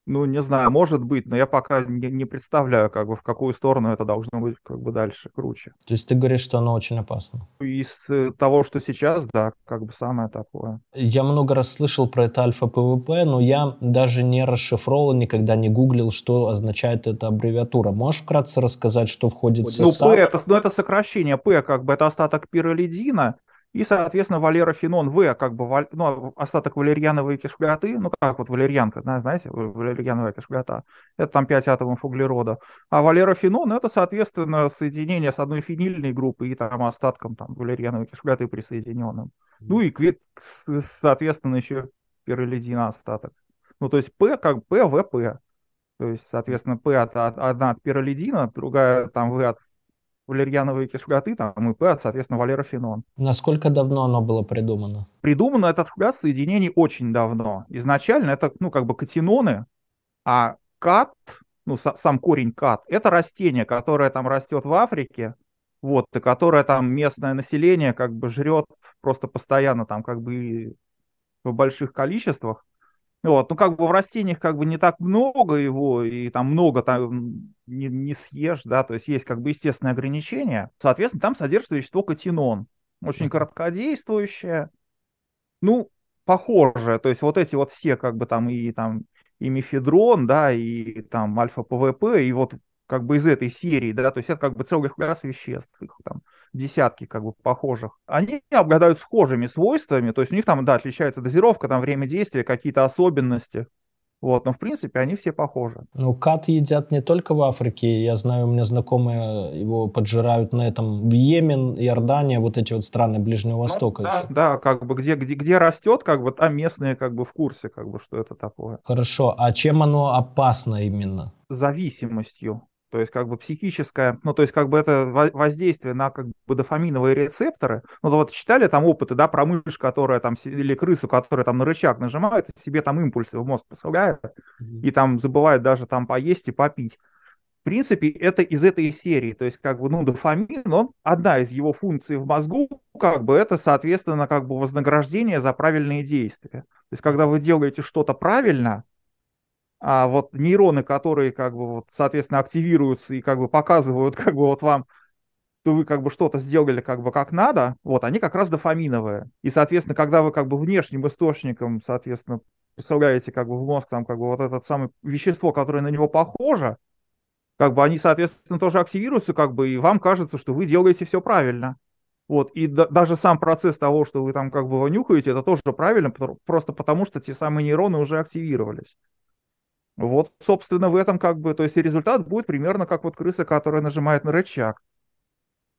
B: ну, не знаю, может быть, но я пока не, не представляю, как бы, в какую сторону это должно быть, как бы, дальше, круче.
A: То есть ты говоришь, что оно очень опасно?
B: Из э, того, что сейчас, да, как бы самое такое.
A: Я много раз слышал про это альфа-ПВП, но я даже не расшифровал, никогда не гуглил, что означает эта аббревиатура. Можешь вкратце рассказать, что входит в
B: состав? Ну, П это, ну, это сокращение. П как бы это остаток пирролидина, и, соответственно, валерофенон В, как бы, ну, остаток валерьяновой кислоты, ну, как вот валерьянка, знаете, валерьяновая кислота, это там 5 атомов углерода. А валерофенон это, соответственно, соединение с одной фенильной группой и там остатком там валерьяновой кислоты присоединенным. Ну и, соответственно, еще пирролидин остаток. Ну, то есть П как П, В, П. То есть, соответственно, П от, одна от пирролидина, другая там В от валерьяновой кислоты, там и П, соответственно, валерофенон.
A: Насколько давно оно было придумано?
B: Придумано этот ряд соединений очень давно. Изначально это, ну, как бы катиноны, а кат, ну, сам корень кат, это растение, которое там растет в Африке, вот, и которое там местное население как бы жрет просто постоянно там как бы в больших количествах. Вот, ну как бы в растениях как бы не так много его, и там много там не, не съешь, да, то есть есть как бы естественные ограничения. Соответственно, там содержится вещество катинон, очень короткодействующее, ну, похожее, то есть вот эти вот все как бы там и там и мефедрон, да, и там альфа-ПВП, и вот как бы из этой серии, да, то есть это как бы целый класс веществ, их там десятки как бы похожих. Они обладают схожими свойствами, то есть у них там, да, отличается дозировка, там время действия, какие-то особенности. Вот, но в принципе они все похожи.
A: Ну, кат едят не только в Африке. Я знаю, у меня знакомые его поджирают на этом в Йемен, Иордания, вот эти вот страны Ближнего ну, Востока.
B: Да, еще. да, как бы где, где, где растет, как бы там местные как бы в курсе, как бы, что это такое.
A: Хорошо, а чем оно опасно именно?
B: Зависимостью. То есть как бы психическое, ну то есть как бы это воздействие на как бы дофаминовые рецепторы. Ну вот читали там опыты, да, про мышь, которая там, или крысу, которая там на рычаг нажимает, себе там импульсы в мозг посылает, и там забывает даже там поесть и попить. В принципе, это из этой серии. То есть, как бы, ну, дофамин, он одна из его функций в мозгу, как бы, это, соответственно, как бы вознаграждение за правильные действия. То есть, когда вы делаете что-то правильно, а вот нейроны, которые, как бы, вот, соответственно, активируются и как бы показывают, как бы, вот вам, что вы как бы что-то сделали как бы как надо, вот, они как раз дофаминовые. И, соответственно, когда вы как бы внешним источником, соответственно, представляете как бы в мозг там как бы вот это самое вещество, которое на него похоже, как бы они, соответственно, тоже активируются, как бы, и вам кажется, что вы делаете все правильно. Вот, и да, даже сам процесс того, что вы там как бы нюхаете, это тоже правильно, просто потому что те самые нейроны уже активировались. Вот, собственно, в этом как бы, то есть результат будет примерно как вот крыса, которая нажимает на рычаг.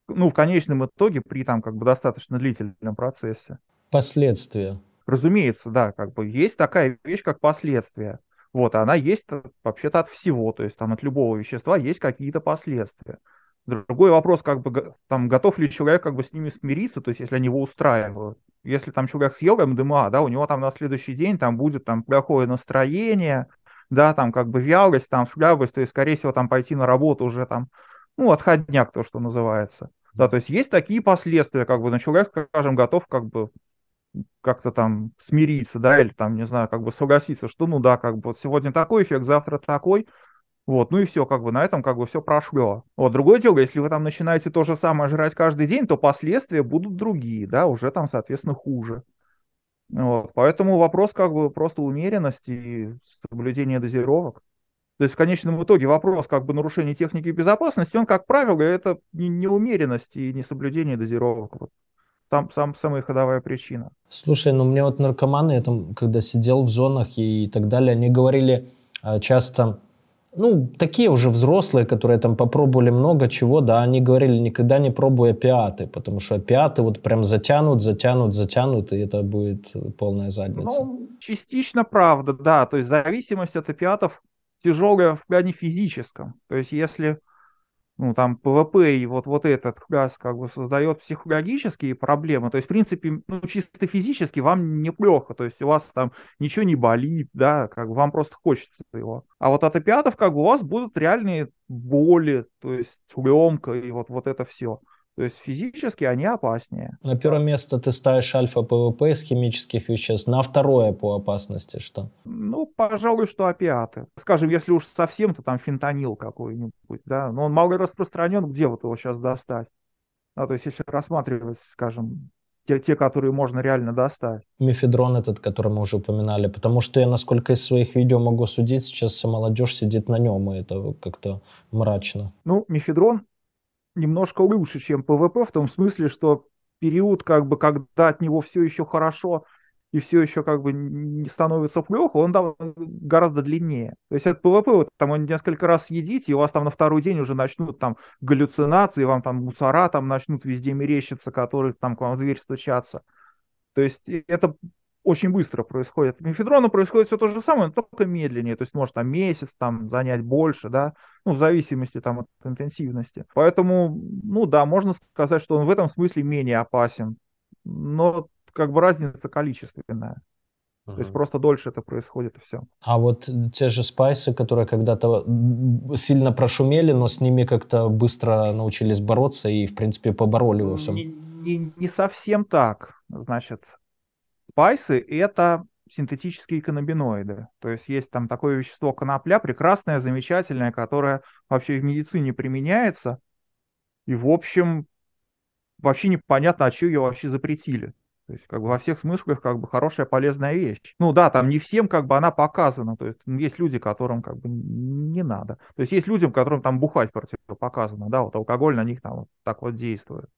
B: Ну, в конечном итоге, при там как бы достаточно длительном процессе.
A: Последствия.
B: Разумеется, да, как бы есть такая вещь, как последствия. Вот, она есть вообще-то от всего, то есть там от любого вещества есть какие-то последствия. Другой вопрос, как бы, там, готов ли человек как бы с ними смириться, то есть если они его устраивают. Если там человек съел МДМА, да, у него там на следующий день там будет там плохое настроение, да, там как бы вялость, там слабость, то есть, скорее всего, там пойти на работу уже там, ну, отходняк, то, что называется. Да, то есть есть такие последствия, как бы, но человек, скажем, готов как бы как-то там смириться, да, или там, не знаю, как бы согласиться, что, ну да, как бы вот сегодня такой эффект, завтра такой, вот, ну и все, как бы на этом как бы все прошло. Вот, другое дело, если вы там начинаете то же самое жрать каждый день, то последствия будут другие, да, уже там, соответственно, хуже. Вот, поэтому вопрос как бы просто умеренности и соблюдения дозировок. То есть в конечном итоге вопрос как бы нарушения техники безопасности, он, как правило, это не неумеренность и не соблюдение дозировок. Вот. Там сам, самая ходовая причина.
A: Слушай, ну мне вот наркоманы, я там, когда сидел в зонах и так далее, они говорили а, часто, ну, такие уже взрослые, которые там попробовали много чего, да, они говорили, никогда не пробуй опиаты, потому что опиаты вот прям затянут, затянут, затянут, и это будет полная задница.
B: Ну, частично правда, да, то есть зависимость от опиатов тяжелая в плане физическом, то есть если ну, там, ПВП и вот, вот этот газ как бы создает психологические проблемы, то есть, в принципе, ну, чисто физически вам неплохо, то есть у вас там ничего не болит, да, как бы вам просто хочется его. А вот от опиатов как бы у вас будут реальные боли, то есть лемка и вот, вот это все. То есть физически они опаснее.
A: На первое место ты ставишь альфа-ПВП из химических веществ. На второе по опасности что?
B: Ну, пожалуй, что опиаты. Скажем, если уж совсем, то там фентанил какой-нибудь, да. Но он мало распространен, где вот его сейчас достать? А, то есть если рассматривать, скажем, те, те, которые можно реально достать.
A: Мефедрон этот, который мы уже упоминали, потому что я, насколько из своих видео могу судить, сейчас молодежь сидит на нем, и это как-то мрачно.
B: Ну, мефедрон немножко лучше, чем ПВП, в том смысле, что период, как бы, когда от него все еще хорошо и все еще как бы не становится плохо, он там гораздо длиннее. То есть это ПВП, вот там он несколько раз съедите, и у вас там на второй день уже начнут там галлюцинации, вам там мусора там начнут везде мерещиться, которые там к вам в дверь стучаться. То есть это очень быстро происходит. Мефедрона происходит все то же самое, но только медленнее. То есть может там месяц там занять больше, да, ну в зависимости там от интенсивности. Поэтому, ну да, можно сказать, что он в этом смысле менее опасен. Но как бы разница количественная. Uh-huh. То есть просто дольше это происходит и все.
A: А вот те же спайсы, которые когда-то сильно прошумели, но с ними как-то быстро научились бороться и, в принципе, побороли во всем.
B: Не, не, не совсем так. Значит, Спайсы – это синтетические каннабиноиды. То есть есть там такое вещество конопля, прекрасное, замечательное, которое вообще в медицине применяется. И, в общем, вообще непонятно, а что ее вообще запретили. То есть, как бы во всех смыслах, как бы хорошая, полезная вещь. Ну да, там не всем, как бы она показана. То есть, есть люди, которым, как бы, не надо. То есть, есть людям, которым там бухать противопоказано, да, вот алкоголь на них там вот так вот действует.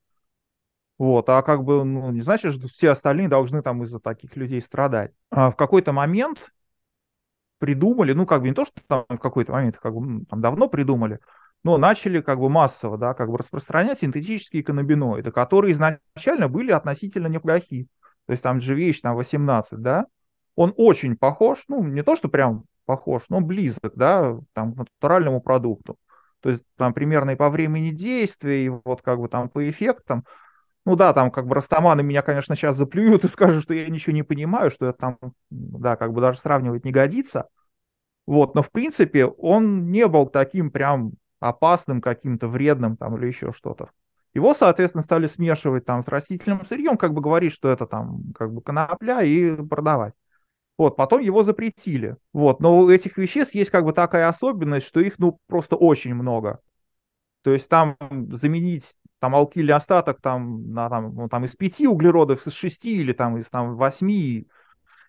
B: Вот, а как бы, ну, не значит, что все остальные должны там из-за таких людей страдать. А в какой-то момент придумали, ну, как бы не то, что там в какой-то момент, как бы там давно придумали, но начали как бы массово, да, как бы распространять синтетические каннабиноиды, которые изначально были относительно неплохи. То есть там GVH там 18, да, он очень похож, ну, не то, что прям похож, но близок, да, там, к натуральному продукту. То есть там примерно и по времени действия, и вот как бы там по эффектам, ну да, там как бы растаманы меня, конечно, сейчас заплюют и скажут, что я ничего не понимаю, что это там, да, как бы даже сравнивать не годится. Вот, но в принципе он не был таким прям опасным, каким-то вредным там или еще что-то. Его, соответственно, стали смешивать там с растительным сырьем, как бы говорить, что это там как бы конопля и продавать. Вот, потом его запретили. Вот, но у этих веществ есть как бы такая особенность, что их, ну, просто очень много. То есть там заменить там алкиль остаток там, на, там, ну, там из пяти углеродов, из шести или там из там, восьми,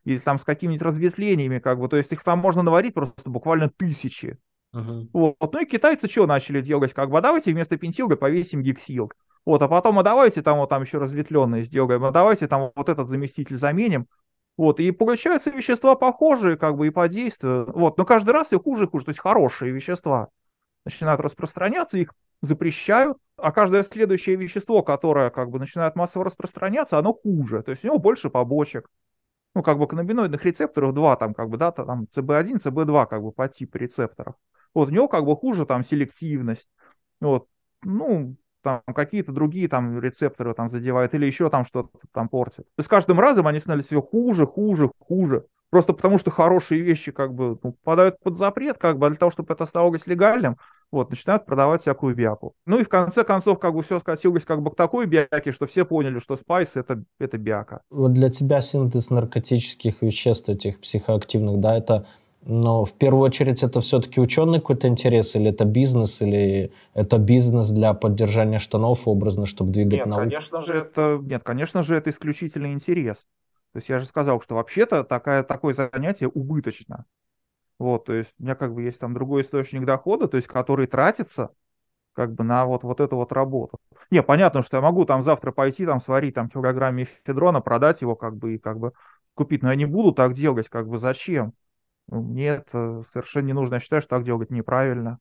B: или там с какими-нибудь разветвлениями, как бы, то есть их там можно наварить просто буквально тысячи. Uh-huh. Вот. Ну и китайцы что начали делать? Как бы, а давайте вместо пентилга повесим гексил. Вот, а потом, а давайте там вот там еще разветвленные сделаем, а давайте там вот этот заместитель заменим. Вот, и получаются вещества похожие, как бы, и по действию. Вот, но каждый раз их хуже и хуже. То есть хорошие вещества начинают распространяться, их запрещают, а каждое следующее вещество, которое как бы начинает массово распространяться, оно хуже. То есть у него больше побочек. Ну, как бы каннабиноидных рецепторов два, там, как бы, да, там, CB1, CB2, как бы, по типу рецепторов. Вот, у него, как бы, хуже, там, селективность. Вот, ну, там какие-то другие там рецепторы там задевают или еще там что-то там портят. И с каждым разом они становились все хуже, хуже, хуже. Просто потому что хорошие вещи как бы ну, попадают под запрет, как бы, а для того, чтобы это оставалось легальным, вот, начинают продавать всякую бяку. Ну и в конце концов, как бы все скатилось как бы к такой бяке, что все поняли, что спайс это, это бяка.
A: Вот для тебя синтез наркотических веществ, этих психоактивных, да, это но в первую очередь это все-таки ученый какой-то интерес, или это бизнес, или это бизнес для поддержания штанов образно, чтобы двигать
B: нет,
A: науку?
B: Конечно же, это, нет, конечно же, это исключительный интерес. То есть я же сказал, что вообще-то такая, такое занятие убыточно. Вот, то есть у меня как бы есть там другой источник дохода, то есть который тратится как бы на вот, вот эту вот работу. Не, понятно, что я могу там завтра пойти, там сварить там килограмм мефедрона, продать его как бы и как бы купить, но я не буду так делать, как бы зачем? Мне это совершенно не нужно. Я считаю, что так делать неправильно.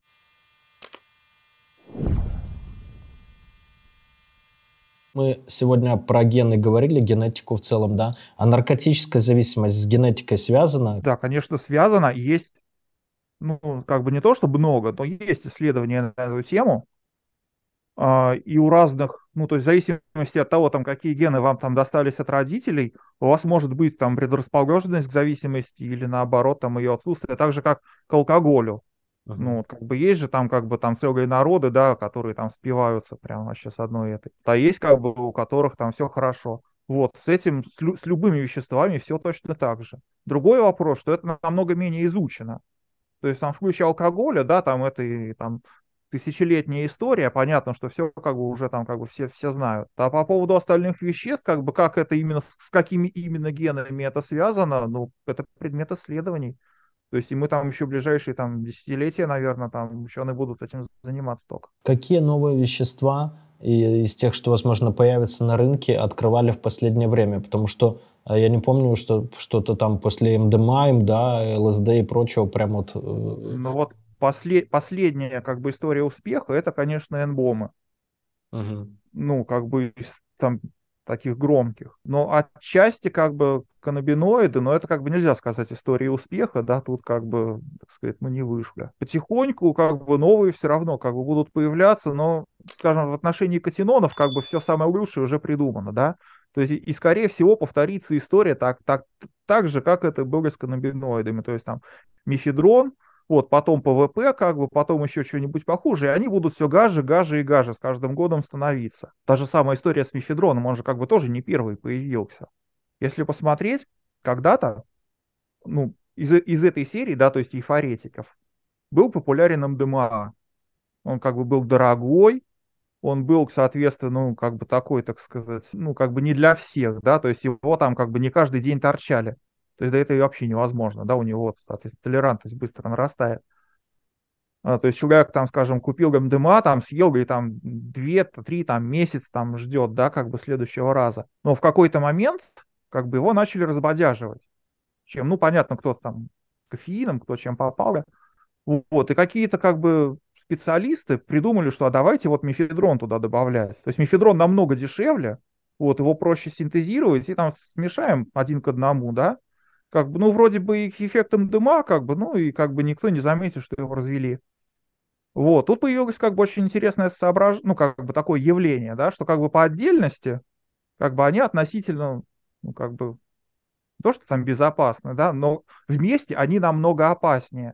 A: Мы сегодня про гены говорили, генетику в целом, да? А наркотическая зависимость с генетикой связана?
B: Да, конечно, связана. Есть, ну, как бы не то, чтобы много, но есть исследования на эту тему. А, и у разных, ну, то есть в зависимости от того, там, какие гены вам там достались от родителей, у вас может быть там предрасположенность к зависимости или наоборот там ее отсутствие, так же как к алкоголю. Ну, как бы есть же там как бы там целые народы, да, которые там спиваются прямо вообще с одной этой. А есть как бы у которых там все хорошо. Вот, с этим, с, лю- с любыми веществами все точно так же. Другой вопрос, что это намного менее изучено. То есть там в случае алкоголя, да, там это и там тысячелетняя история, понятно, что все как бы уже там как бы все, все знают. А по поводу остальных веществ, как бы как это именно, с какими именно генами это связано, ну, это предмет исследований. То есть и мы там еще ближайшие там десятилетия, наверное, там ученые будут этим заниматься только.
A: Какие новые вещества из тех, что, возможно, появятся на рынке, открывали в последнее время? Потому что а, я не помню, что что-то там после МДМА, МДА, ЛСД и прочего прям вот... Э,
B: ну вот послед, последняя как бы история успеха это, конечно, энбомы. Угу. Ну, как бы там таких громких. Но отчасти как бы каннабиноиды, но это как бы нельзя сказать история успеха, да, тут как бы, так сказать, мы не вышли. Потихоньку как бы новые все равно как бы будут появляться, но, скажем, в отношении катинонов как бы все самое лучшее уже придумано, да. То есть и, скорее всего, повторится история так, так, так же, как это было с каннабиноидами. То есть там мефедрон, вот, потом ПВП, как бы, потом еще что-нибудь похуже, и они будут все гаже, гаже и гаже с каждым годом становиться. Та же самая история с мефедроном, он же как бы тоже не первый появился. Если посмотреть, когда-то, ну, из, из этой серии, да, то есть эйфоретиков, был популярен МДМА. Он как бы был дорогой, он был, соответственно, ну, как бы такой, так сказать, ну, как бы не для всех, да, то есть его там как бы не каждый день торчали. То есть до этого вообще невозможно, да, у него, соответственно, толерантность быстро нарастает. А, то есть человек, там, скажем, купил МДМА, там, съел, и там, две, три, там, месяц, там, ждет, да, как бы следующего раза. Но в какой-то момент, как бы, его начали разбодяживать. Чем, ну, понятно, кто там кофеином, кто чем попал. Вот, и какие-то, как бы, специалисты придумали, что а давайте вот мефедрон туда добавлять. То есть мефедрон намного дешевле, вот, его проще синтезировать, и там смешаем один к одному, да, как бы, ну, вроде бы и к дыма, как бы, ну, и как бы никто не заметил, что его развели. Вот, тут появилось как бы очень интересное соображ... ну, как бы такое явление, да, что как бы по отдельности, как бы они относительно, ну, как бы, то, что там безопасны, да, но вместе они намного опаснее.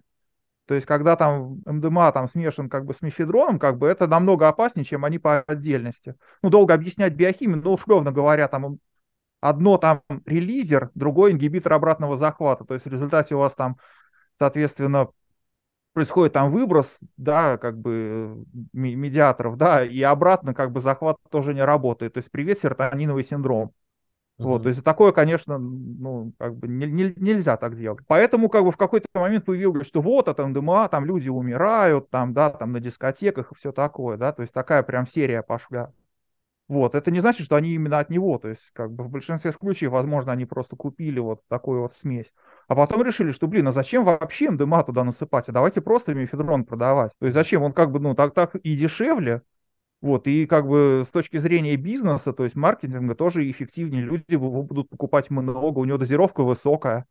B: То есть, когда там МДМА там смешан как бы с мефедроном, как бы это намного опаснее, чем они по отдельности. Ну, долго объяснять биохимию, но, условно говоря, там одно там релизер, другой ингибитор обратного захвата. То есть в результате у вас там, соответственно, происходит там выброс, да, как бы медиаторов, да, и обратно как бы захват тоже не работает. То есть привет серотониновый синдром. Uh-huh. Вот, то есть такое, конечно, ну, как бы не, не, нельзя так делать. Поэтому, как бы, в какой-то момент появилось, что вот от МДМА там люди умирают, там, да, там на дискотеках и все такое, да, то есть такая прям серия пошла. Вот, это не значит, что они именно от него, то есть, как бы в большинстве случаев, возможно, они просто купили вот такую вот смесь. А потом решили, что, блин, а зачем вообще МДМА туда насыпать? А давайте просто мифедрон продавать. То есть зачем? Он как бы, ну, так, так и дешевле, вот, и как бы с точки зрения бизнеса, то есть маркетинга, тоже эффективнее. Люди его будут покупать много, у него дозировка высокая.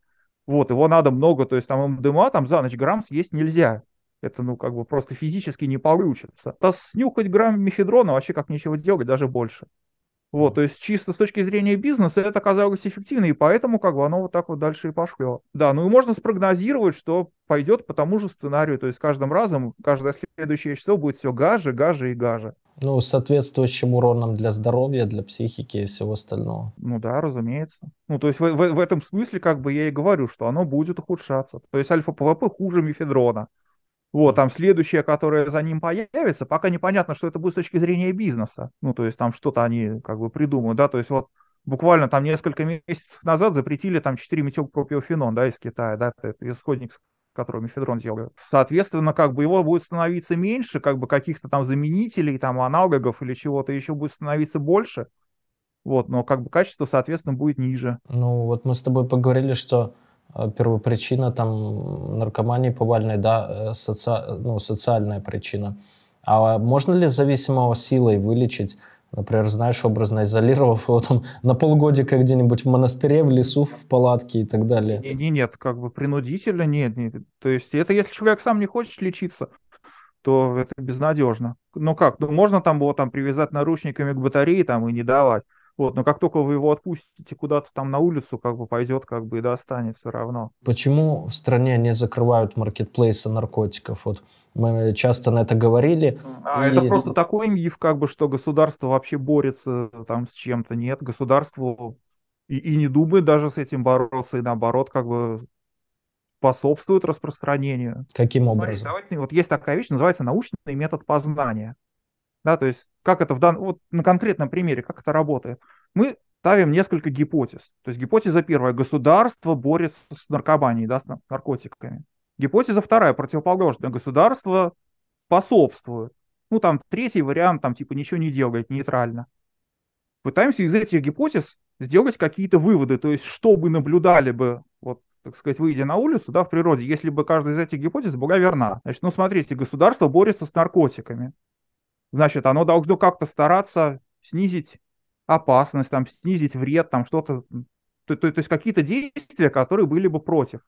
B: Вот, его надо много, то есть там МДМА там за ночь грамм съесть нельзя. Это, ну, как бы просто физически не получится. А снюхать грамм мефедрона вообще как ничего делать, даже больше. Вот, то есть чисто с точки зрения бизнеса это оказалось эффективно, и поэтому как бы оно вот так вот дальше и пошло. Да, ну и можно спрогнозировать, что пойдет по тому же сценарию, то есть каждым разом, каждое следующее число будет все гаже, гаже и гаже.
A: Ну, соответствующим уроном для здоровья, для психики и всего остального.
B: Ну да, разумеется. Ну, то есть в, в, в этом смысле как бы я и говорю, что оно будет ухудшаться. То есть альфа-ПВП хуже мефедрона. Вот, там следующее, которое за ним появится, пока непонятно, что это будет с точки зрения бизнеса. Ну, то есть там что-то они как бы придумают, да, то есть вот буквально там несколько месяцев назад запретили там 4 метилпропиофенон, да, из Китая, да, это исходник, который мефедрон делает. Соответственно, как бы его будет становиться меньше, как бы каких-то там заменителей, там аналогов или чего-то еще будет становиться больше, вот, но как бы качество, соответственно, будет ниже.
A: Ну, вот мы с тобой поговорили, что первопричина там наркомании повальной, да, э, соци... ну, социальная причина. А можно ли зависимого силой вылечить? Например, знаешь, образно изолировав его там на полгодика где-нибудь в монастыре, в лесу, в палатке и так далее.
B: Не, нет, как бы принудительно нет, нет. То есть это если человек сам не хочет лечиться, то это безнадежно. Ну как, ну можно там было там привязать наручниками к батарее там и не давать. Вот, но как только вы его отпустите куда-то там на улицу, как бы пойдет, как бы и достанет все равно.
A: Почему в стране не закрывают маркетплейсы наркотиков? Вот мы часто на это говорили.
B: А и... это просто такой миф, как бы, что государство вообще борется там с чем-то. Нет, государство и, и не думает даже с этим бороться, и наоборот, как бы способствует распространению.
A: Каким образом? Смотрите,
B: давайте, вот есть такая вещь, называется научный метод познания. Да, то есть как это в дан... вот на конкретном примере, как это работает. Мы ставим несколько гипотез. То есть гипотеза первая, государство борется с наркоманией, да, с наркотиками. Гипотеза вторая, противоположная, государство способствует. Ну, там третий вариант, там типа ничего не делает, нейтрально. Пытаемся из этих гипотез сделать какие-то выводы, то есть что бы наблюдали бы, вот, так сказать, выйдя на улицу, да, в природе, если бы каждая из этих гипотез была верна. Значит, ну, смотрите, государство борется с наркотиками значит, оно должно как-то стараться снизить опасность, там, снизить вред, там что-то, то, то, то есть какие-то действия, которые были бы против.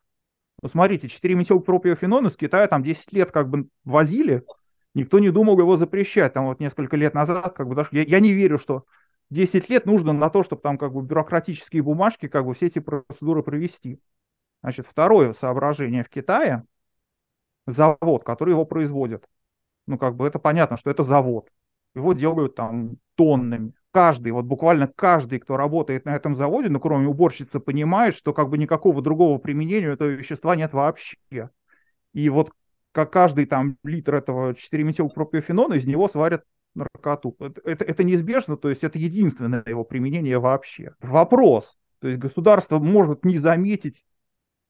B: Ну, смотрите, 4-метилпропиофенон из Китая там 10 лет как бы возили, никто не думал его запрещать, там вот несколько лет назад, как бы даже, я, я не верю, что 10 лет нужно на то, чтобы там как бы бюрократические бумажки, как бы все эти процедуры провести. Значит, второе соображение в Китае, завод, который его производит, ну, как бы это понятно, что это завод. Его делают там тоннами. Каждый, вот буквально каждый, кто работает на этом заводе, ну, кроме уборщицы, понимает, что как бы никакого другого применения этого вещества нет вообще. И вот как каждый там литр этого 4-метилпропиофенона, из него сварят наркоту. Это, это, это неизбежно, то есть это единственное его применение вообще. Вопрос, то есть государство может не заметить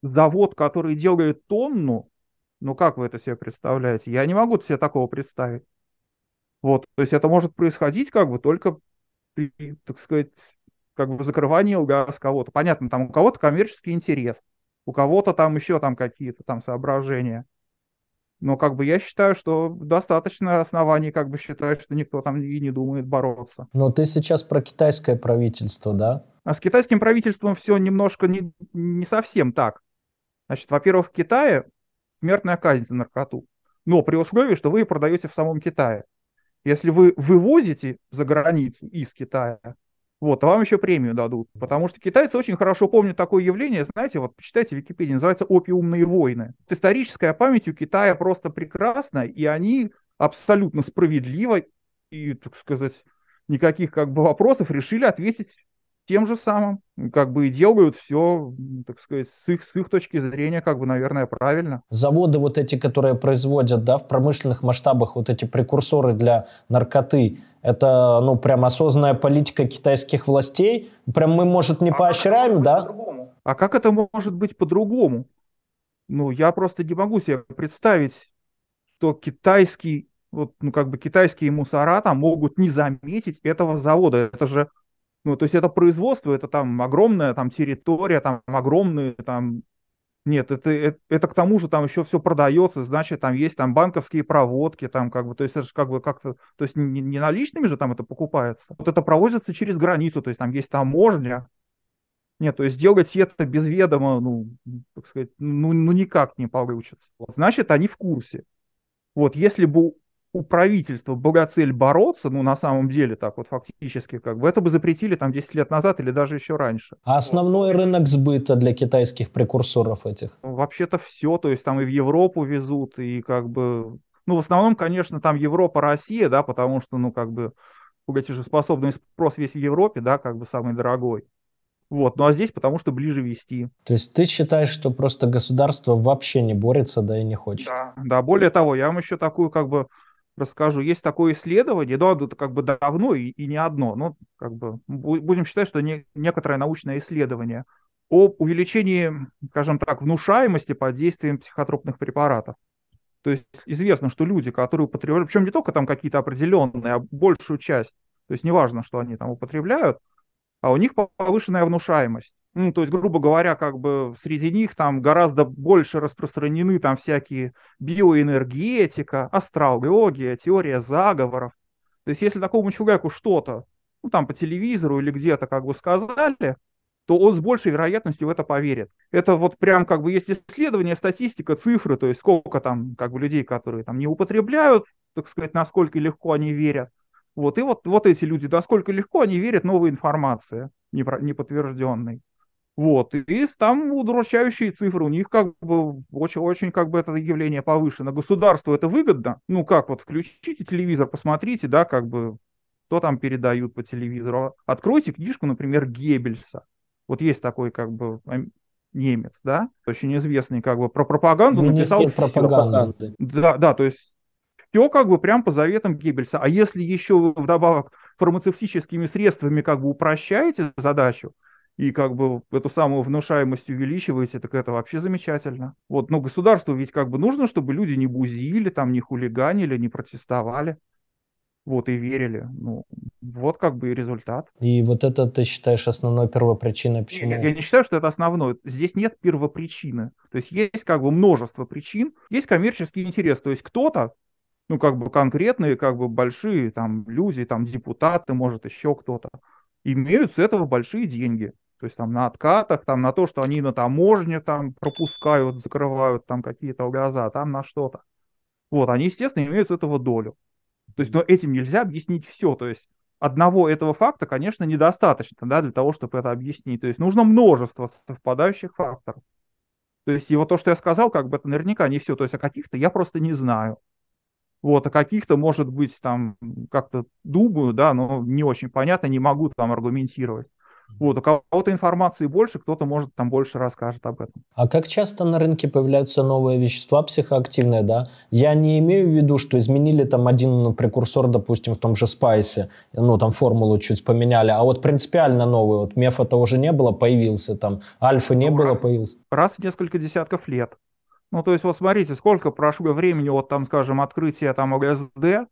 B: завод, который делает тонну, ну как вы это себе представляете? Я не могу себе такого представить. Вот, то есть это может происходить как бы только при, так сказать, как бы закрывании ЛГАС кого-то. Понятно, там у кого-то коммерческий интерес, у кого-то там еще там какие-то там соображения. Но как бы я считаю, что достаточно оснований как бы считать, что никто там и не думает бороться.
A: Но ты сейчас про китайское правительство, да?
B: А с китайским правительством все немножко не, не совсем так. Значит, во-первых, в Китае смертная казнь за наркоту. Но при условии, что вы ее продаете в самом Китае. Если вы вывозите за границу из Китая, вот, то вам еще премию дадут. Потому что китайцы очень хорошо помнят такое явление, знаете, вот почитайте Википедии, называется «Опиумные войны». Историческая память у Китая просто прекрасна, и они абсолютно справедливо и, так сказать, никаких как бы вопросов решили ответить тем же самым, как бы и делают все, так сказать, с их, с их точки зрения, как бы, наверное, правильно.
A: Заводы вот эти, которые производят, да, в промышленных масштабах вот эти прекурсоры для наркоты, это, ну, прям осознанная политика китайских властей? Прям мы, может, не а поощряем, да?
B: А как это может быть по-другому? Ну, я просто не могу себе представить, что китайский вот, ну, как бы китайские мусора там могут не заметить этого завода. Это же, ну, то есть это производство, это там огромная там территория, там огромные там нет, это, это, это к тому же там еще все продается, значит, там есть там банковские проводки, там как бы, то есть это же как бы как-то, то есть не, не наличными же там это покупается. Вот это провозится через границу, то есть там есть таможня. Нет, то есть делать это без ведома, ну, так сказать, ну, ну никак не получится. Значит, они в курсе. Вот, если бы у правительства была цель бороться, ну, на самом деле, так вот фактически, как бы, это бы запретили там 10 лет назад или даже еще раньше.
A: А основной вот. рынок сбыта для китайских прекурсоров этих?
B: Ну, вообще-то все, то есть там и в Европу везут, и как бы, ну, в основном, конечно, там Европа, Россия, да, потому что, ну, как бы, платежеспособный спрос весь в Европе, да, как бы самый дорогой. Вот, ну а здесь потому что ближе вести.
A: То есть ты считаешь, что просто государство вообще не борется, да и не хочет?
B: Да, да, более того, я вам еще такую как бы расскажу. Есть такое исследование, да, это как бы давно и, и не одно, но как бы будем считать, что не, некоторое научное исследование о увеличении, скажем так, внушаемости под действием психотропных препаратов. То есть известно, что люди, которые употребляют, причем не только там какие-то определенные, а большую часть, то есть неважно, что они там употребляют, а у них повышенная внушаемость. Ну, то есть, грубо говоря, как бы среди них там гораздо больше распространены там всякие биоэнергетика, астрология, теория заговоров. То есть, если такому человеку что-то, ну, там по телевизору или где-то как бы сказали, то он с большей вероятностью в это поверит. Это вот прям как бы есть исследование, статистика, цифры, то есть сколько там как бы людей, которые там не употребляют, так сказать, насколько легко они верят. Вот, и вот, вот эти люди, насколько легко они верят новой информации, неподтвержденной. Вот, и там удручающие цифры, у них как бы очень-очень как бы это явление повышено. Государству это выгодно. Ну как, вот включите телевизор, посмотрите, да, как бы, что там передают по телевизору. Откройте книжку, например, Геббельса. Вот есть такой как бы немец, да, очень известный как бы про пропаганду
A: Министр написал. пропаганды.
B: Да, да, то есть все как бы прям по заветам Геббельса. А если еще вы вдобавок фармацевтическими средствами как бы упрощаете задачу, и как бы эту самую внушаемость увеличиваете, так это вообще замечательно. Вот, но государству ведь как бы нужно, чтобы люди не бузили, там, не хулиганили, не протестовали. Вот, и верили. Ну, вот как бы и результат.
A: И вот это ты считаешь основной первопричиной, почему?
B: Нет, я не считаю, что это основной. Здесь нет первопричины. То есть есть как бы множество причин. Есть коммерческий интерес. То есть кто-то, ну, как бы конкретные, как бы большие там люди, там депутаты, может, еще кто-то, имеют с этого большие деньги. То есть там на откатах, там на то, что они на таможне там пропускают, закрывают там какие-то глаза, там на что-то. Вот, они, естественно, имеют с этого долю. То есть, но этим нельзя объяснить все. То есть одного этого факта, конечно, недостаточно, да, для того, чтобы это объяснить. То есть нужно множество совпадающих факторов. То есть и вот то, что я сказал, как бы это наверняка не все. То есть о каких-то я просто не знаю. Вот, о каких-то, может быть, там как-то думаю, да, но не очень понятно, не могу там аргументировать. Вот, у кого-то информации больше, кто-то, может, там больше расскажет об этом.
A: А как часто на рынке появляются новые вещества психоактивные, да? Я не имею в виду, что изменили там один прекурсор, допустим, в том же спайсе, ну, там формулу чуть поменяли, а вот принципиально новый, вот мефа-то уже не было, появился там, альфа не ну, было,
B: раз,
A: появился.
B: Раз в несколько десятков лет. Ну, то есть, вот смотрите, сколько прошло времени от, там, скажем, открытия там ЛСД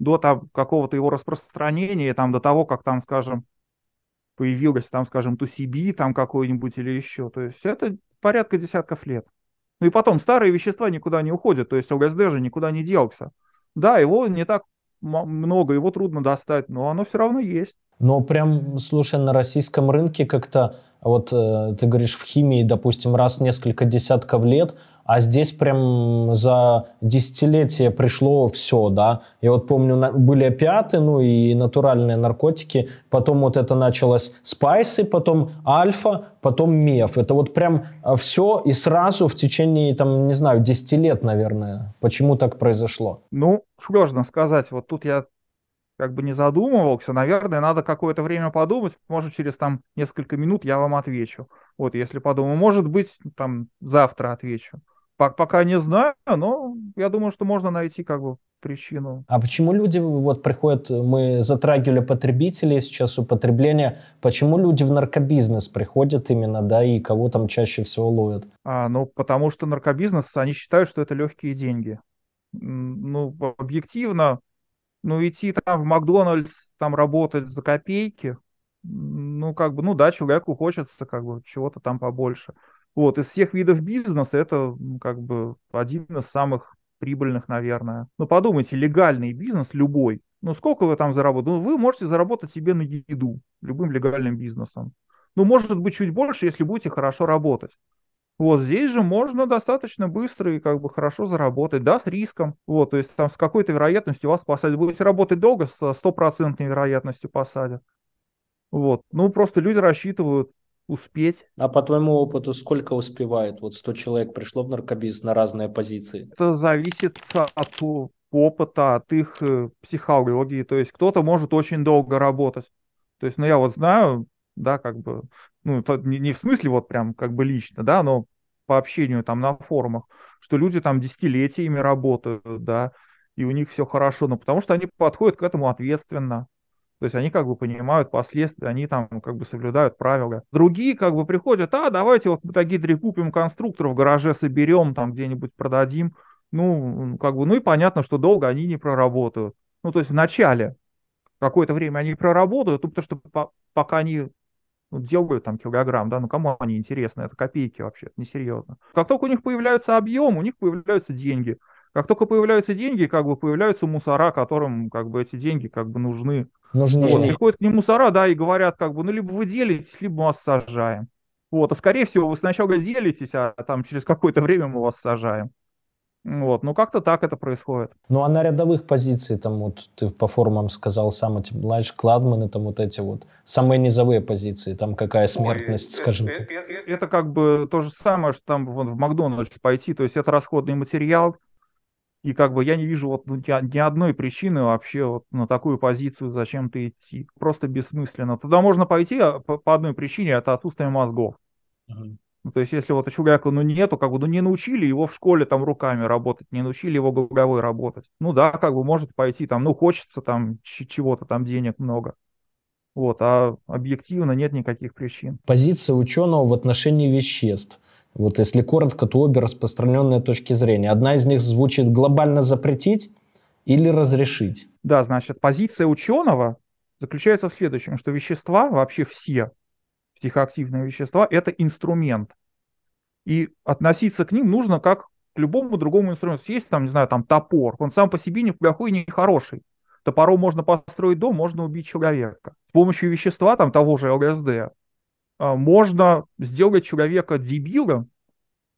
B: до там, какого-то его распространения, там, до того, как там, скажем, появилась там, скажем, Тусиби там какой-нибудь или еще. То есть это порядка десятков лет. Ну и потом, старые вещества никуда не уходят, то есть ЛСД же никуда не делся. Да, его не так много, его трудно достать, но оно все равно есть.
A: Но прям, слушай, на российском рынке как-то, вот э, ты говоришь, в химии, допустим, раз в несколько десятков лет – а здесь прям за десятилетие пришло все, да. Я вот помню, были опиаты, ну и натуральные наркотики, потом вот это началось спайсы, потом альфа, потом меф. Это вот прям а, все и сразу в течение, там, не знаю, 10 лет, наверное. Почему так произошло?
B: Ну, сложно сказать. Вот тут я как бы не задумывался, наверное, надо какое-то время подумать, может, через там несколько минут я вам отвечу. Вот, если подумаю, может быть, там завтра отвечу. Пока не знаю, но я думаю, что можно найти как бы причину.
A: А почему люди вот приходят, мы затрагивали потребителей сейчас употребление, почему люди в наркобизнес приходят именно, да, и кого там чаще всего ловят?
B: А, ну, потому что наркобизнес, они считают, что это легкие деньги. ну, объективно, ну, идти там в Макдональдс, там работать за копейки, ну, как бы, ну да, человеку хочется как бы чего-то там побольше. Вот, из всех видов бизнеса это как бы один из самых прибыльных, наверное. Ну, подумайте, легальный бизнес любой, ну, сколько вы там заработаете? Ну, вы можете заработать себе на еду любым легальным бизнесом. Ну, может быть, чуть больше, если будете хорошо работать. Вот здесь же можно достаточно быстро и как бы хорошо заработать, да, с риском. Вот, то есть там с какой-то вероятностью вас посадят. Будете работать долго, с стопроцентной вероятностью посадят. Вот, ну просто люди рассчитывают успеть.
A: А по твоему опыту сколько успевает? Вот 100 человек пришло в наркобизнес на разные позиции.
B: Это зависит от опыта, от их э, психологии. То есть кто-то может очень долго работать. То есть, ну я вот знаю, да, как бы, ну не, не в смысле вот прям как бы лично, да, но по общению там на форумах, что люди там десятилетиями работают, да, и у них все хорошо, но потому что они подходят к этому ответственно. То есть они как бы понимают последствия, они там как бы соблюдают правила. Другие как бы приходят, а давайте вот мы такие купим конструктор в гараже соберем, там где-нибудь продадим. Ну, как бы, ну и понятно, что долго они не проработают. Ну, то есть в начале какое-то время они проработают, ну, потому что по, пока они ну, делают там килограмм, да, ну кому они интересны, это копейки вообще, это несерьезно. Как только у них появляется объем, у них появляются деньги. Как только появляются деньги, как бы появляются мусора, которым как бы эти деньги как бы нужны. Нужны. Вот, приходят к ним мусора, да, и говорят, как бы, ну, либо вы делитесь, либо мы вас сажаем. Вот, а скорее всего, вы сначала делитесь, а там через какое-то время мы вас сажаем. Вот, ну как-то так это происходит.
A: Ну а на рядовых позициях, там вот ты по форумам сказал, сам эти младшие кладманы, там вот эти вот самые низовые позиции, там какая смертность, Ой, скажем
B: это, так. Это, это, это как бы то же самое, что там вон, в Макдональдс пойти, то есть это расходный материал, и как бы я не вижу вот ну, ни одной причины вообще вот на такую позицию зачем-то идти. Просто бессмысленно. Туда можно пойти а, по, одной причине, это отсутствие мозгов. Uh-huh. Ну, то есть, если вот человека ну, нету, как бы, ну, не научили его в школе там руками работать, не научили его головой работать. Ну, да, как бы, может пойти там, ну, хочется там чего-то, там денег много. Вот, а объективно нет никаких причин.
A: Позиция ученого в отношении веществ. Вот если коротко, то обе распространенные точки зрения. Одна из них звучит глобально запретить или разрешить.
B: Да, значит, позиция ученого заключается в следующем, что вещества, вообще все психоактивные вещества, это инструмент. И относиться к ним нужно как к любому другому инструменту. Есть там, не знаю, там топор, он сам по себе неплохой, не хороший. Топором можно построить дом, можно убить человека. С помощью вещества, там того же ЛСД, а, можно сделать человека дебилом,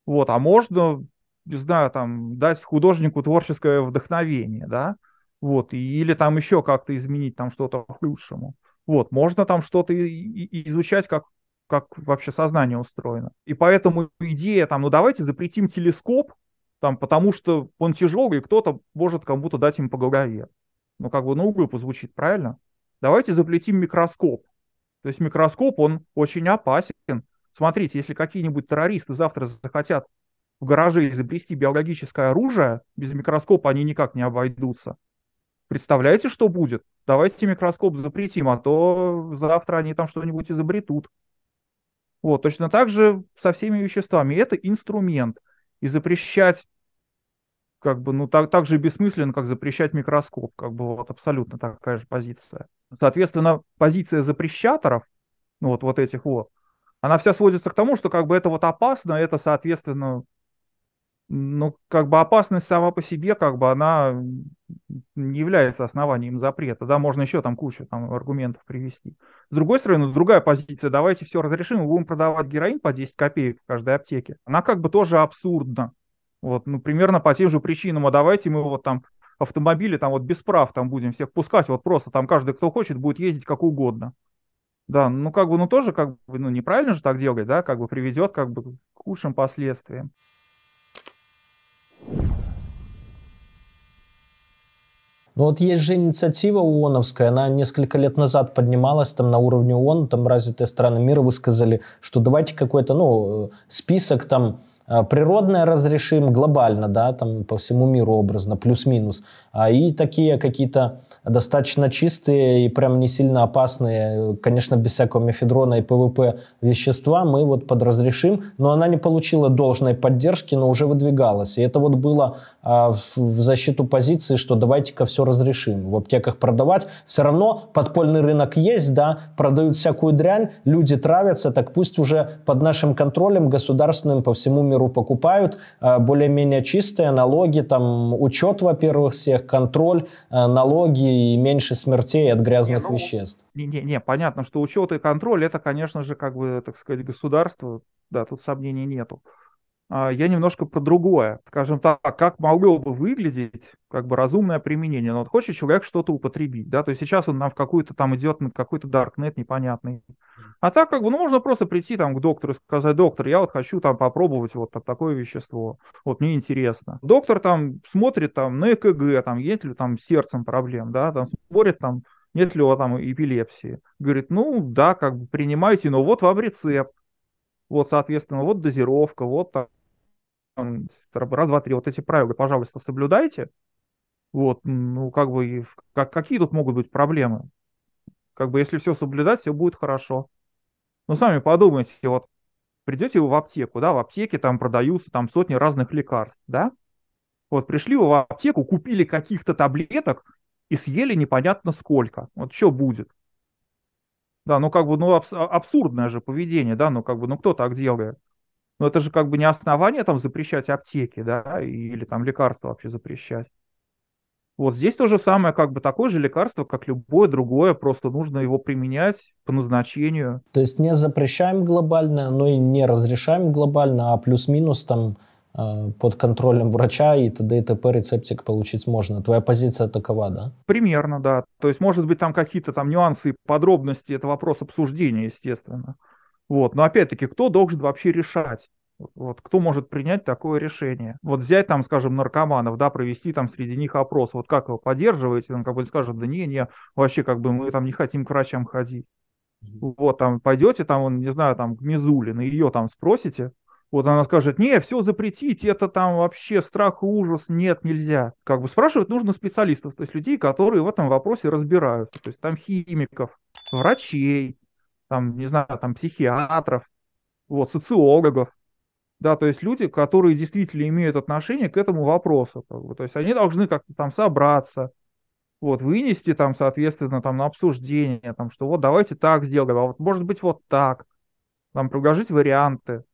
B: вот, а можно, не знаю, там, дать художнику творческое вдохновение, да, вот, или там еще как-то изменить там что-то к лучшему. Вот, можно там что-то изучать, как, как вообще сознание устроено. И поэтому идея там, ну давайте запретим телескоп, там, потому что он тяжелый, и кто-то может кому-то дать им по голове. Ну, как бы, ну, глупо звучит, правильно? Давайте запретим микроскоп. То есть микроскоп, он очень опасен. Смотрите, если какие-нибудь террористы завтра захотят в гараже изобрести биологическое оружие, без микроскопа они никак не обойдутся. Представляете, что будет? Давайте микроскоп запретим, а то завтра они там что-нибудь изобретут. Вот, точно так же со всеми веществами. Это инструмент. И запрещать как бы, ну, так, так же бессмысленно, как запрещать микроскоп. Как бы вот абсолютно такая же позиция. Соответственно, позиция запрещаторов, ну, вот, вот этих вот, она вся сводится к тому, что как бы это вот опасно, это, соответственно, ну, как бы опасность сама по себе, как бы она не является основанием запрета, да, можно еще там кучу там аргументов привести. С другой стороны, другая позиция, давайте все разрешим, мы будем продавать героин по 10 копеек в каждой аптеке. Она как бы тоже абсурдна. Вот, ну, примерно по тем же причинам, а давайте мы вот там автомобили там вот без прав там будем всех пускать, вот просто там каждый, кто хочет, будет ездить как угодно. Да, ну как бы, ну тоже как бы, ну неправильно же так делать, да, как бы приведет как бы к худшим последствиям.
A: Ну вот есть же инициатива ООНовская, она несколько лет назад поднималась там на уровне ООН, там развитые страны мира высказали, что давайте какой-то, ну, список там Э, природное разрешим глобально, да, там по всему миру образно, плюс-минус. А и такие какие-то достаточно чистые и прям не сильно опасные, конечно, без всякого мефедрона и ПВП вещества мы вот подразрешим, но она не получила должной поддержки, но уже выдвигалась. И это вот было а, в, защиту позиции, что давайте-ка все разрешим. В аптеках продавать. Все равно подпольный рынок есть, да, продают всякую дрянь, люди травятся, так пусть уже под нашим контролем государственным по всему миру покупают а, более-менее чистые налоги, там учет, во-первых, всех, контроль, а, налоги и меньше смертей от грязных не, ну, веществ.
B: Не, не, не, понятно, что учет и контроль это, конечно же, как бы, так сказать, государство, да, тут сомнений нету. А, я немножко про другое. Скажем так, как могло бы выглядеть как бы разумное применение. Но вот хочет человек что-то употребить, да, то есть сейчас он нам в какую-то там идет на какой-то даркнет непонятный. А так как бы, ну, можно просто прийти там к доктору и сказать, доктор, я вот хочу там попробовать вот такое вещество, вот мне интересно. Доктор там смотрит там на ЭКГ, там есть ли там с сердцем проблем, да, там смотрит там нет ли у вас там эпилепсии. Говорит, ну да, как бы принимайте, но вот вам рецепт. Вот, соответственно, вот дозировка, вот там раз, два, три, вот эти правила, пожалуйста, соблюдайте. Вот, ну, как бы, как, какие тут могут быть проблемы? Как бы, если все соблюдать, все будет хорошо. Ну, сами подумайте, вот, придете вы в аптеку, да, в аптеке там продаются там сотни разных лекарств, да? Вот, пришли вы в аптеку, купили каких-то таблеток и съели непонятно сколько. Вот что будет? Да, ну как бы, ну абс- абсурдное же поведение, да, ну как бы, ну кто так делает? Но это же как бы не основание там запрещать аптеки, да, или там лекарства вообще запрещать. Вот здесь то же самое, как бы такое же лекарство, как любое другое, просто нужно его применять по назначению.
A: То есть не запрещаем глобально, но и не разрешаем глобально, а плюс-минус там э, под контролем врача и т.д. и т.п. рецептик получить можно. Твоя позиция такова, да?
B: Примерно, да. То есть, может быть, там какие-то там нюансы и подробности, это вопрос обсуждения, естественно. Вот. Но опять-таки, кто должен вообще решать? Вот кто может принять такое решение? Вот взять там, скажем, наркоманов, да, провести там среди них опрос, вот как вы поддерживаете, он как бы скажет, да не, не, вообще как бы мы там не хотим к врачам ходить. Вот там пойдете там, он, не знаю, там к Мизуле, на ее там спросите, вот она скажет, не, все запретить, это там вообще страх и ужас, нет, нельзя. Как бы спрашивать нужно специалистов, то есть людей, которые в этом вопросе разбираются, то есть там химиков, врачей, там, не знаю, там, психиатров, вот, социологов, да, то есть люди, которые действительно имеют отношение к этому вопросу, как бы, то есть они должны как-то там собраться, вот, вынести там, соответственно, там на обсуждение, там, что вот давайте так сделаем, а вот может быть вот так, там предложить варианты,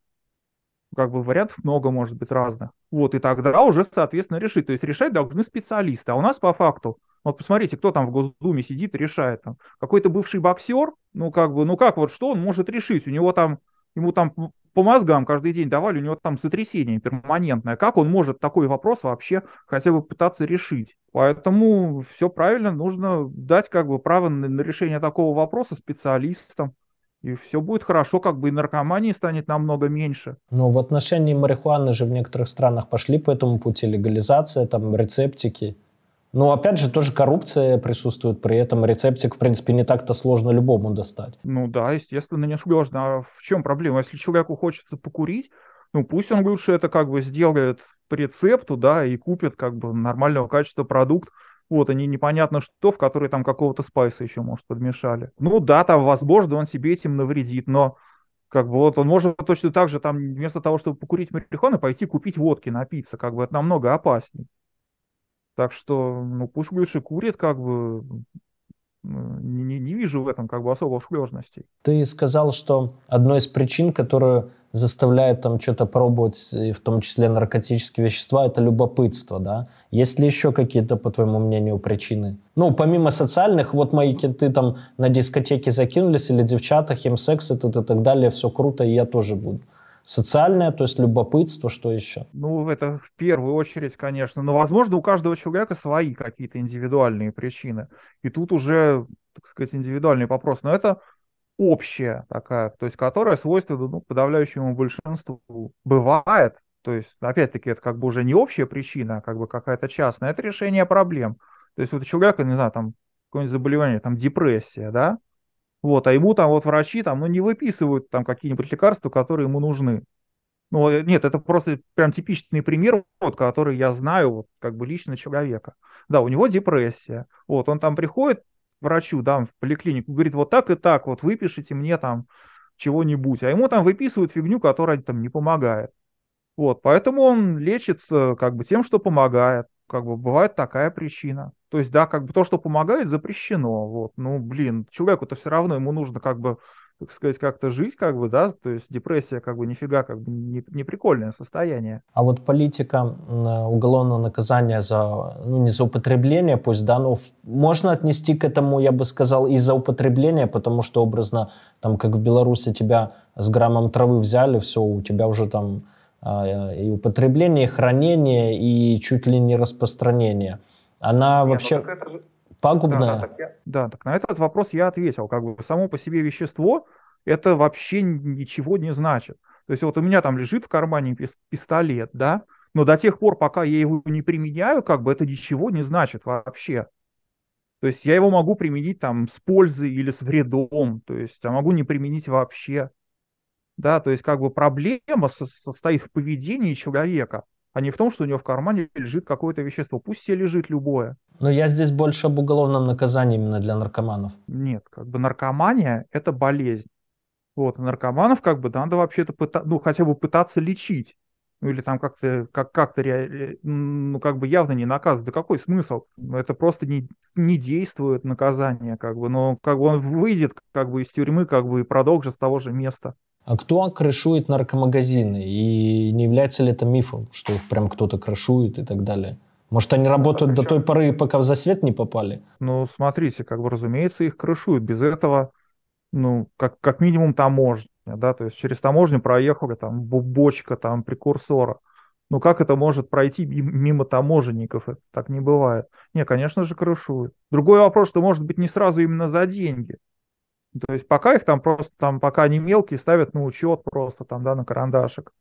B: как бы вариантов много может быть разных, вот, и тогда уже, соответственно, решить, то есть решать должны специалисты, а у нас по факту вот посмотрите, кто там в Госдуме сидит и решает. Там. Какой-то бывший боксер, ну как бы, ну как вот, что он может решить? У него там, ему там по мозгам каждый день давали, у него там сотрясение перманентное. Как он может такой вопрос вообще хотя бы пытаться решить? Поэтому все правильно, нужно дать как бы право на решение такого вопроса специалистам. И все будет хорошо, как бы и наркомании станет намного меньше.
A: Но в отношении марихуаны же в некоторых странах пошли по этому пути легализация, там рецептики. Но опять же, тоже коррупция присутствует, при этом рецептик, в принципе, не так-то сложно любому достать.
B: Ну да, естественно, не сложно. А в чем проблема? Если человеку хочется покурить, ну пусть он лучше это как бы сделает по рецепту, да, и купит как бы нормального качества продукт, вот, они непонятно что, в который там какого-то спайса еще, может, подмешали. Ну да, там, возможно, он себе этим навредит, но как бы вот он может точно так же там вместо того, чтобы покурить марихуану, пойти купить водки, напиться, как бы это намного опаснее. Так что, ну, пусть лучше курит, как бы, не, не, не вижу в этом как бы особо сложностей.
A: Ты сказал, что одной из причин, которую заставляет там что-то пробовать, в том числе наркотические вещества, это любопытство, да? Есть ли еще какие-то, по твоему мнению, причины? Ну, помимо социальных, вот мои киты там на дискотеке закинулись, или девчата, химсекс и, и так далее, все круто, и я тоже буду. Социальное, то есть любопытство, что еще?
B: Ну, это в первую очередь, конечно. Но, возможно, у каждого человека свои какие-то индивидуальные причины. И тут уже, так сказать, индивидуальный вопрос. Но это общая такая, то есть которая свойственна ну, подавляющему большинству. Бывает, то есть, опять-таки, это как бы уже не общая причина, а как бы какая-то частная, это решение проблем. То есть вот у человека, не знаю, там какое-нибудь заболевание, там депрессия, да, вот, а ему там вот врачи там, ну, не выписывают там какие-нибудь лекарства, которые ему нужны. Ну, э, нет, это просто прям типичный пример, вот, который я знаю, вот, как бы лично человека. Да, у него депрессия. Вот, он там приходит врачу, да, в поликлинику, говорит, вот так и так, вот выпишите мне там чего-нибудь. А ему там выписывают фигню, которая там не помогает. Вот, поэтому он лечится как бы тем, что помогает. Как бы бывает такая причина. То есть, да, как бы то, что помогает, запрещено. Вот, ну, блин, человеку-то все равно ему нужно как бы так сказать, как-то жить, как бы, да, то есть депрессия, как бы, нифига, как бы, не, не прикольное состояние.
A: А вот политика уголовного наказания за, ну, не за употребление, пусть, да, но можно отнести к этому, я бы сказал, и за употребление, потому что образно, там, как в Беларуси тебя с граммом травы взяли, все, у тебя уже там и употребление, и хранение, и чуть ли не распространение. Она Нет, ну вообще... Ну, это же пагубная?
B: Да, так я, да, так на этот вопрос я ответил. Как бы само по себе вещество это вообще ничего не значит. То есть вот у меня там лежит в кармане пистолет, да, но до тех пор, пока я его не применяю, как бы это ничего не значит вообще. То есть я его могу применить там с пользой или с вредом, то есть я могу не применить вообще. Да, то есть как бы проблема состоит в поведении человека а не в том, что у него в кармане лежит какое-то вещество. Пусть себе лежит любое.
A: Но я здесь больше об уголовном наказании именно для наркоманов.
B: Нет, как бы наркомания – это болезнь. Вот, наркоманов как бы надо вообще-то пыта- ну, хотя бы пытаться лечить. Ну, или там как-то, как, как-то, ну, как бы явно не наказывать. Да какой смысл? Это просто не, не действует наказание, как бы. Но как бы он выйдет как бы из тюрьмы, как бы и продолжит с того же места.
A: А кто крышует наркомагазины? И не является ли это мифом, что их прям кто-то крышует и так далее? Может, они работают до той поры, пока в засвет не попали?
B: Ну, смотрите, как бы, разумеется, их крышуют. Без этого, ну, как, как минимум таможня, да, то есть через таможню проехали там бочка, там, прекурсора. Ну, как это может пройти мимо таможенников? Это так не бывает. Не, конечно же, крышуют. Другой вопрос, что может быть не сразу именно за деньги. То есть пока их там просто, там, пока они мелкие, ставят на учет просто там, да, на карандашик.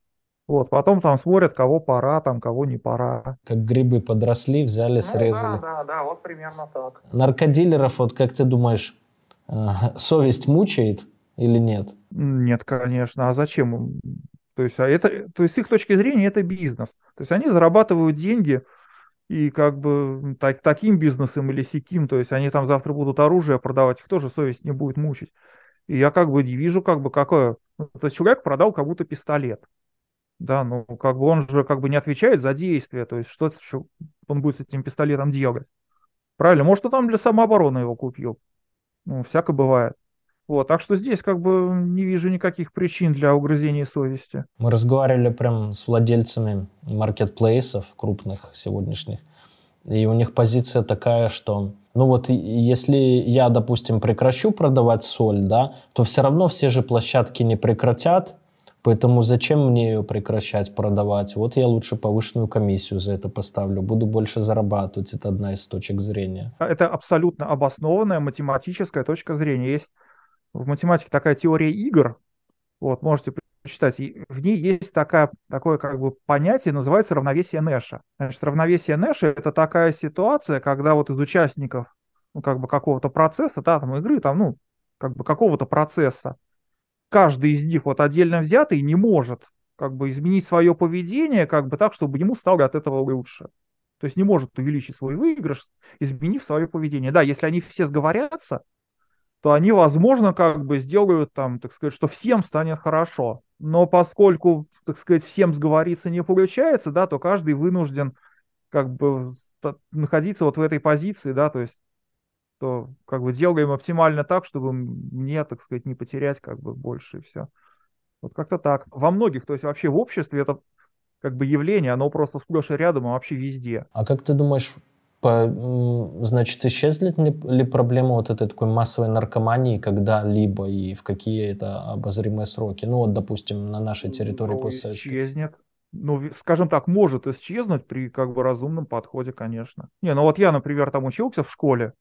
B: Вот, потом там смотрят, кого пора, там, кого не пора.
A: Как грибы подросли, взяли, ну, срезали.
B: Да, да, да, вот примерно так.
A: Наркодилеров, вот как ты думаешь, э, совесть мучает или нет?
B: Нет, конечно. А зачем? То есть, а это, то есть с их точки зрения это бизнес. То есть они зарабатывают деньги, и как бы так, таким бизнесом или сяким, то есть они там завтра будут оружие продавать, их тоже совесть не будет мучить. И я как бы не вижу, как бы какое... Ну, то есть человек продал кому-то пистолет. Да, ну как бы он же как бы не отвечает за действия, то есть что, что он будет с этим пистолетом делать. Правильно, может, он там для самообороны его купил. Ну, всякое бывает. Вот, так что здесь как бы не вижу никаких причин для угрызения совести.
A: Мы разговаривали прям с владельцами маркетплейсов крупных сегодняшних, и у них позиция такая, что ну вот если я, допустим, прекращу продавать соль, да, то все равно все же площадки не прекратят, поэтому зачем мне ее прекращать продавать? Вот я лучше повышенную комиссию за это поставлю, буду больше зарабатывать. Это одна из точек зрения.
B: Это абсолютно обоснованная математическая точка зрения. Есть в математике такая теория игр, вот, можете почитать, в ней есть такая, такое как бы понятие, называется равновесие Нэша. Значит, равновесие Нэша – это такая ситуация, когда вот из участников ну, как бы какого-то процесса, да, там игры, там, ну, как бы какого-то процесса, каждый из них вот отдельно взятый не может как бы изменить свое поведение как бы так, чтобы ему стало от этого лучше. То есть не может увеличить свой выигрыш, изменив свое поведение. Да, если они все сговорятся, то они, возможно, как бы сделают там, так сказать, что всем станет хорошо. Но поскольку, так сказать, всем сговориться не получается, да, то каждый вынужден как бы находиться вот в этой позиции, да, то есть то как бы делаем оптимально так, чтобы мне, так сказать, не потерять как бы больше и все. Вот как-то так. Во многих, то есть вообще в обществе это как бы явление, оно просто сплошь и рядом, а вообще везде.
A: А как ты думаешь, по, значит, исчезнет ли, ли проблема вот этой такой массовой наркомании когда-либо и в какие это обозримые сроки? Ну вот, допустим, на нашей территории ну,
B: постсоветской. Исчезнет. Ну, скажем так, может исчезнуть при как бы разумном подходе, конечно. Не, ну вот я, например, там учился в школе,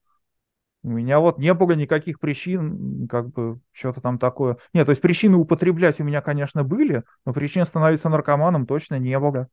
B: у меня вот не было никаких причин, как бы, что-то там такое. Нет, то есть причины употреблять у меня, конечно, были, но причин становиться наркоманом точно не было.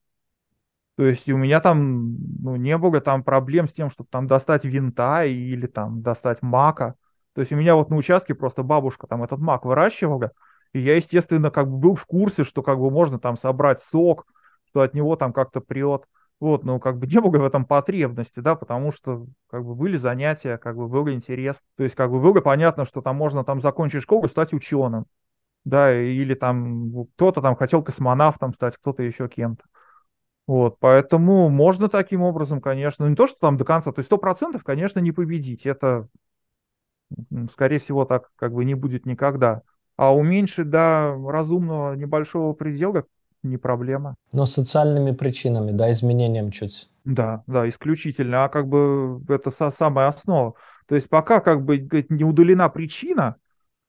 B: То есть у меня там ну, не было там проблем с тем, чтобы там достать винта или там достать мака. То есть у меня вот на участке просто бабушка там этот мак выращивала, и я, естественно, как бы был в курсе, что как бы можно там собрать сок, что от него там как-то прет. Вот, но как бы не было в этом потребности, да, потому что как бы были занятия, как бы был интерес. То есть как бы было понятно, что там можно там закончить школу стать ученым. да, или там кто-то там хотел космонавтом стать, кто-то еще кем-то. Вот, поэтому можно таким образом, конечно, не то, что там до конца, то есть сто процентов, конечно, не победить, это, скорее всего, так как бы не будет никогда. А уменьшить до разумного небольшого предела не проблема.
A: Но социальными причинами, да, изменением чуть.
B: Да, да, исключительно, а как бы это самая основа. То есть пока как бы не удалена причина,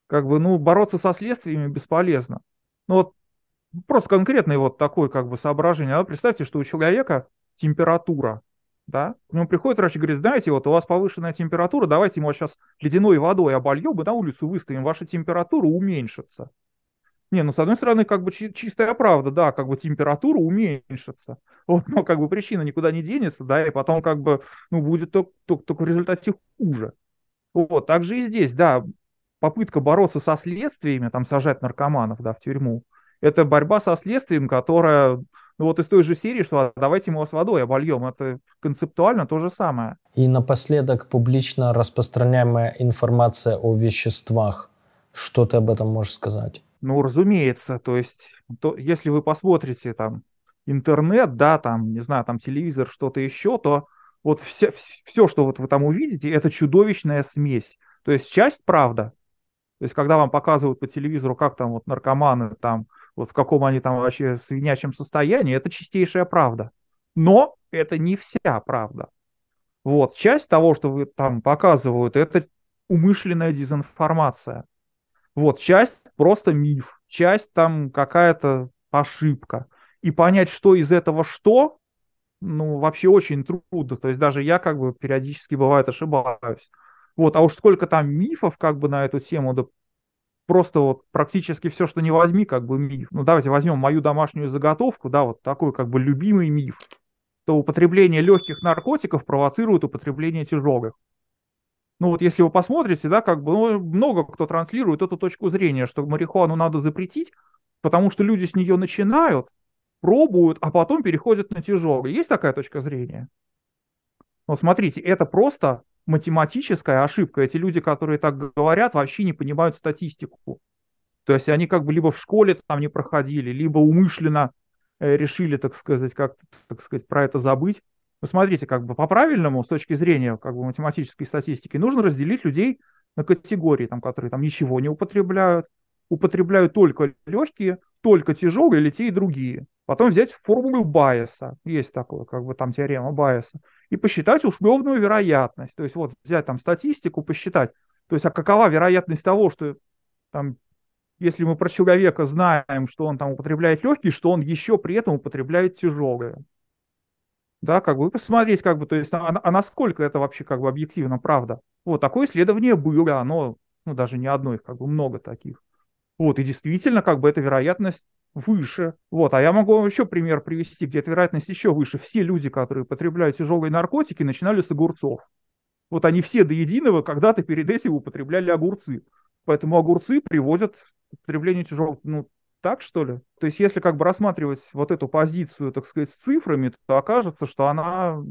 B: как бы, ну, бороться со следствиями бесполезно. Ну вот просто конкретное вот такое как бы соображение. А представьте, что у человека температура, да, к нему приходит врач и говорит, знаете, вот у вас повышенная температура, давайте мы сейчас ледяной водой обольем и на улицу выставим, ваша температура уменьшится. Не, ну, с одной стороны, как бы чистая правда, да, как бы температура уменьшится. Вот, но как бы причина никуда не денется, да, и потом как бы, ну, будет только, только, только в результате хуже. Вот, так же и здесь, да, попытка бороться со следствиями, там, сажать наркоманов, да, в тюрьму, это борьба со следствием, которая, ну вот из той же серии, что давайте мы вас водой обольем, это концептуально то же самое.
A: И напоследок публично распространяемая информация о веществах. Что ты об этом можешь сказать?
B: Ну, разумеется, то есть, то, если вы посмотрите там интернет, да, там, не знаю, там телевизор, что-то еще, то вот все, все, что вот вы там увидите, это чудовищная смесь. То есть часть правда. То есть, когда вам показывают по телевизору, как там вот наркоманы там вот в каком они там вообще свинячем состоянии, это чистейшая правда. Но это не вся правда. Вот, часть того, что вы там показывают, это умышленная дезинформация. Вот, часть просто миф, часть там какая-то ошибка. И понять, что из этого что, ну, вообще очень трудно. То есть даже я как бы периодически бывает ошибаюсь. Вот, а уж сколько там мифов как бы на эту тему, да просто вот практически все, что не возьми, как бы миф. Ну, давайте возьмем мою домашнюю заготовку, да, вот такой как бы любимый миф, то употребление легких наркотиков провоцирует употребление тяжелых. Ну вот если вы посмотрите, да, как бы ну, много кто транслирует эту точку зрения, что марихуану надо запретить, потому что люди с нее начинают, пробуют, а потом переходят на тяжелые. Есть такая точка зрения? Вот смотрите, это просто математическая ошибка. Эти люди, которые так говорят, вообще не понимают статистику. То есть они как бы либо в школе там не проходили, либо умышленно э, решили, так сказать, как так сказать, про это забыть. Ну, смотрите, как бы по-правильному, с точки зрения как бы математической статистики, нужно разделить людей на категории, там, которые там ничего не употребляют, употребляют только легкие, только тяжелые или те и другие. Потом взять формулу Байеса, есть такое, как бы там теорема Байеса, и посчитать условную вероятность. То есть вот взять там статистику, посчитать. То есть а какова вероятность того, что там, если мы про человека знаем, что он там употребляет легкие, что он еще при этом употребляет тяжелые. Да, как бы посмотреть, как бы, то есть, а, а насколько это вообще как бы объективно правда. Вот такое исследование было, оно, ну даже не одно, их как бы много таких. Вот, и действительно, как бы эта вероятность выше. Вот, а я могу еще пример привести, где эта вероятность еще выше. Все люди, которые потребляют тяжелые наркотики, начинали с огурцов. Вот они все до единого когда-то перед этим употребляли огурцы. Поэтому огурцы приводят к употреблению тяжелых, ну, так что ли? То есть если как бы рассматривать вот эту позицию, так сказать, с цифрами, то окажется, что она,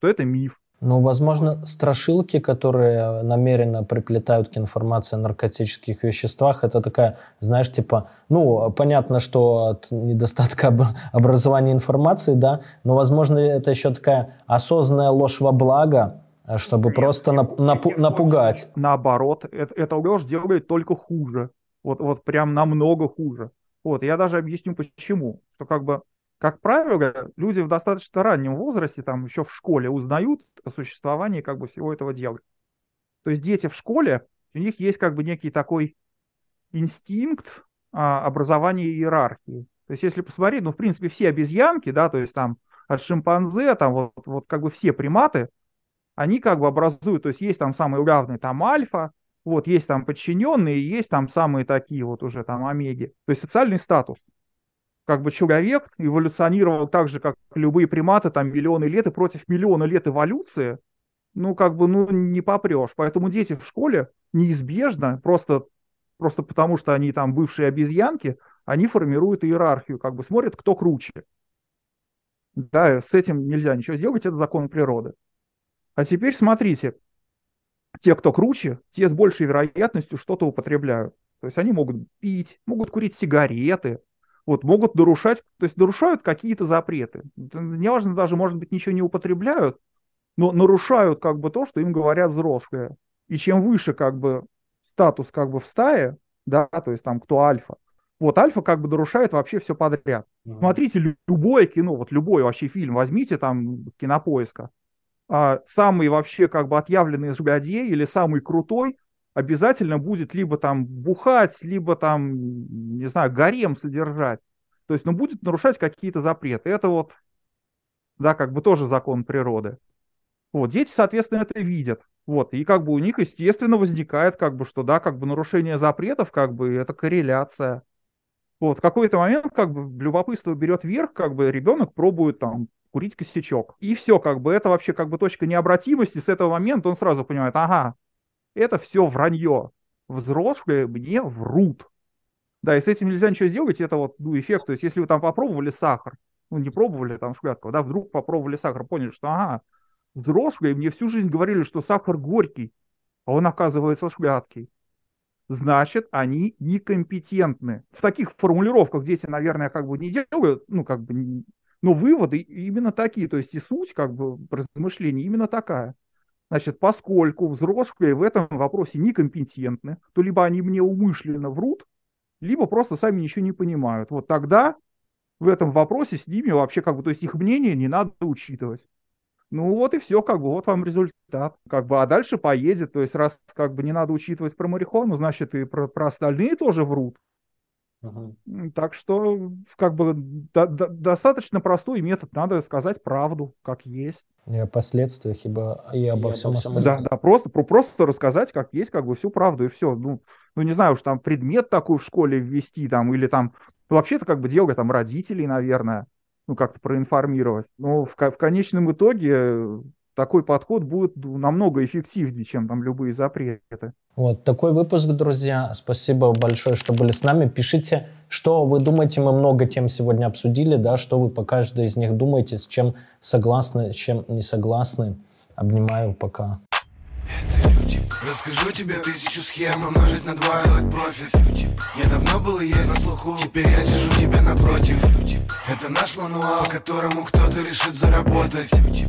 B: то это миф.
A: Ну, возможно, страшилки, которые намеренно приплетают к информации о наркотических веществах, это такая, знаешь, типа, ну, понятно, что от недостатка образования информации, да, но, возможно, это еще такая осознанная ложь во благо, чтобы нет, просто нет, напу- нет, напугать.
B: Наоборот, это, это ложь делает только хуже. Вот, вот прям намного хуже. Вот, я даже объясню почему. Что как бы как правило, люди в достаточно раннем возрасте, там еще в школе, узнают о существовании как бы всего этого дела. То есть дети в школе, у них есть как бы некий такой инстинкт а, образования иерархии. То есть если посмотреть, ну, в принципе, все обезьянки, да, то есть там от шимпанзе, там вот, вот как бы все приматы, они как бы образуют, то есть есть там самый главный там альфа, вот есть там подчиненные, есть там самые такие вот уже там омеги. То есть социальный статус как бы человек эволюционировал так же, как любые приматы, там миллионы лет, и против миллиона лет эволюции, ну, как бы, ну, не попрешь. Поэтому дети в школе неизбежно, просто, просто потому что они там бывшие обезьянки, они формируют иерархию, как бы смотрят, кто круче. Да, с этим нельзя ничего сделать, это закон природы. А теперь смотрите, те, кто круче, те с большей вероятностью что-то употребляют. То есть они могут пить, могут курить сигареты, вот, могут нарушать, то есть нарушают какие-то запреты. Неважно даже, может быть, ничего не употребляют, но нарушают как бы то, что им говорят взрослые. И чем выше как бы статус как бы в стае, да, то есть там кто альфа, вот альфа как бы нарушает вообще все подряд. Mm-hmm. Смотрите любое кино, вот любой вообще фильм возьмите там кинопоиска, а, самый вообще как бы отъявленный злодей или самый крутой обязательно будет либо там бухать, либо там, не знаю, гарем содержать. То есть, ну, будет нарушать какие-то запреты. Это вот, да, как бы тоже закон природы. Вот, дети, соответственно, это видят. Вот, и как бы у них, естественно, возникает, как бы, что, да, как бы нарушение запретов, как бы, это корреляция. Вот, в какой-то момент, как бы, любопытство берет вверх, как бы, ребенок пробует там курить косячок. И все, как бы, это вообще, как бы, точка необратимости. С этого момента он сразу понимает, ага, это все вранье. Взрослые мне врут. Да, и с этим нельзя ничего сделать, это вот ну, эффект. То есть, если вы там попробовали сахар, ну, не пробовали там шклятков, да, вдруг попробовали сахар, поняли, что, ага, взрослые мне всю жизнь говорили, что сахар горький, а он оказывается шляткий. Значит, они некомпетентны. В таких формулировках дети, наверное, как бы не делают, ну, как бы, но выводы именно такие, то есть и суть, как бы, размышлений именно такая. Значит, поскольку взрослые в этом вопросе некомпетентны, то либо они мне умышленно врут, либо просто сами ничего не понимают. Вот тогда в этом вопросе с ними вообще как бы, то есть их мнение не надо учитывать. Ну вот и все, как бы, вот вам результат. Как бы, а дальше поедет, то есть раз как бы не надо учитывать про марихуану, значит и про, про остальные тоже врут. Так что, как бы, до, до, достаточно простой метод, надо сказать правду, как есть.
A: И о последствиях, ибо и обо и всем остальном.
B: Да, да, просто, просто рассказать, как есть, как бы всю правду, и все. Ну, ну, не знаю, уж там предмет такой в школе ввести, там, или там, вообще-то, как бы, дело там родителей, наверное, ну, как-то проинформировать. Но в, в конечном итоге такой подход будет намного эффективнее, чем там любые запреты.
A: Вот такой выпуск, друзья. Спасибо большое, что были с нами. Пишите, что вы думаете. Мы много тем сегодня обсудили, да, что вы по каждой из них думаете, с чем согласны, с чем не согласны. Обнимаю, пока. Это люди. Расскажу тебе тысячу схем Умножить на два, сделать профит люди. Я давно был и есть на слуху Теперь я сижу тебе напротив люди. Это наш мануал, которому кто-то решит заработать люди.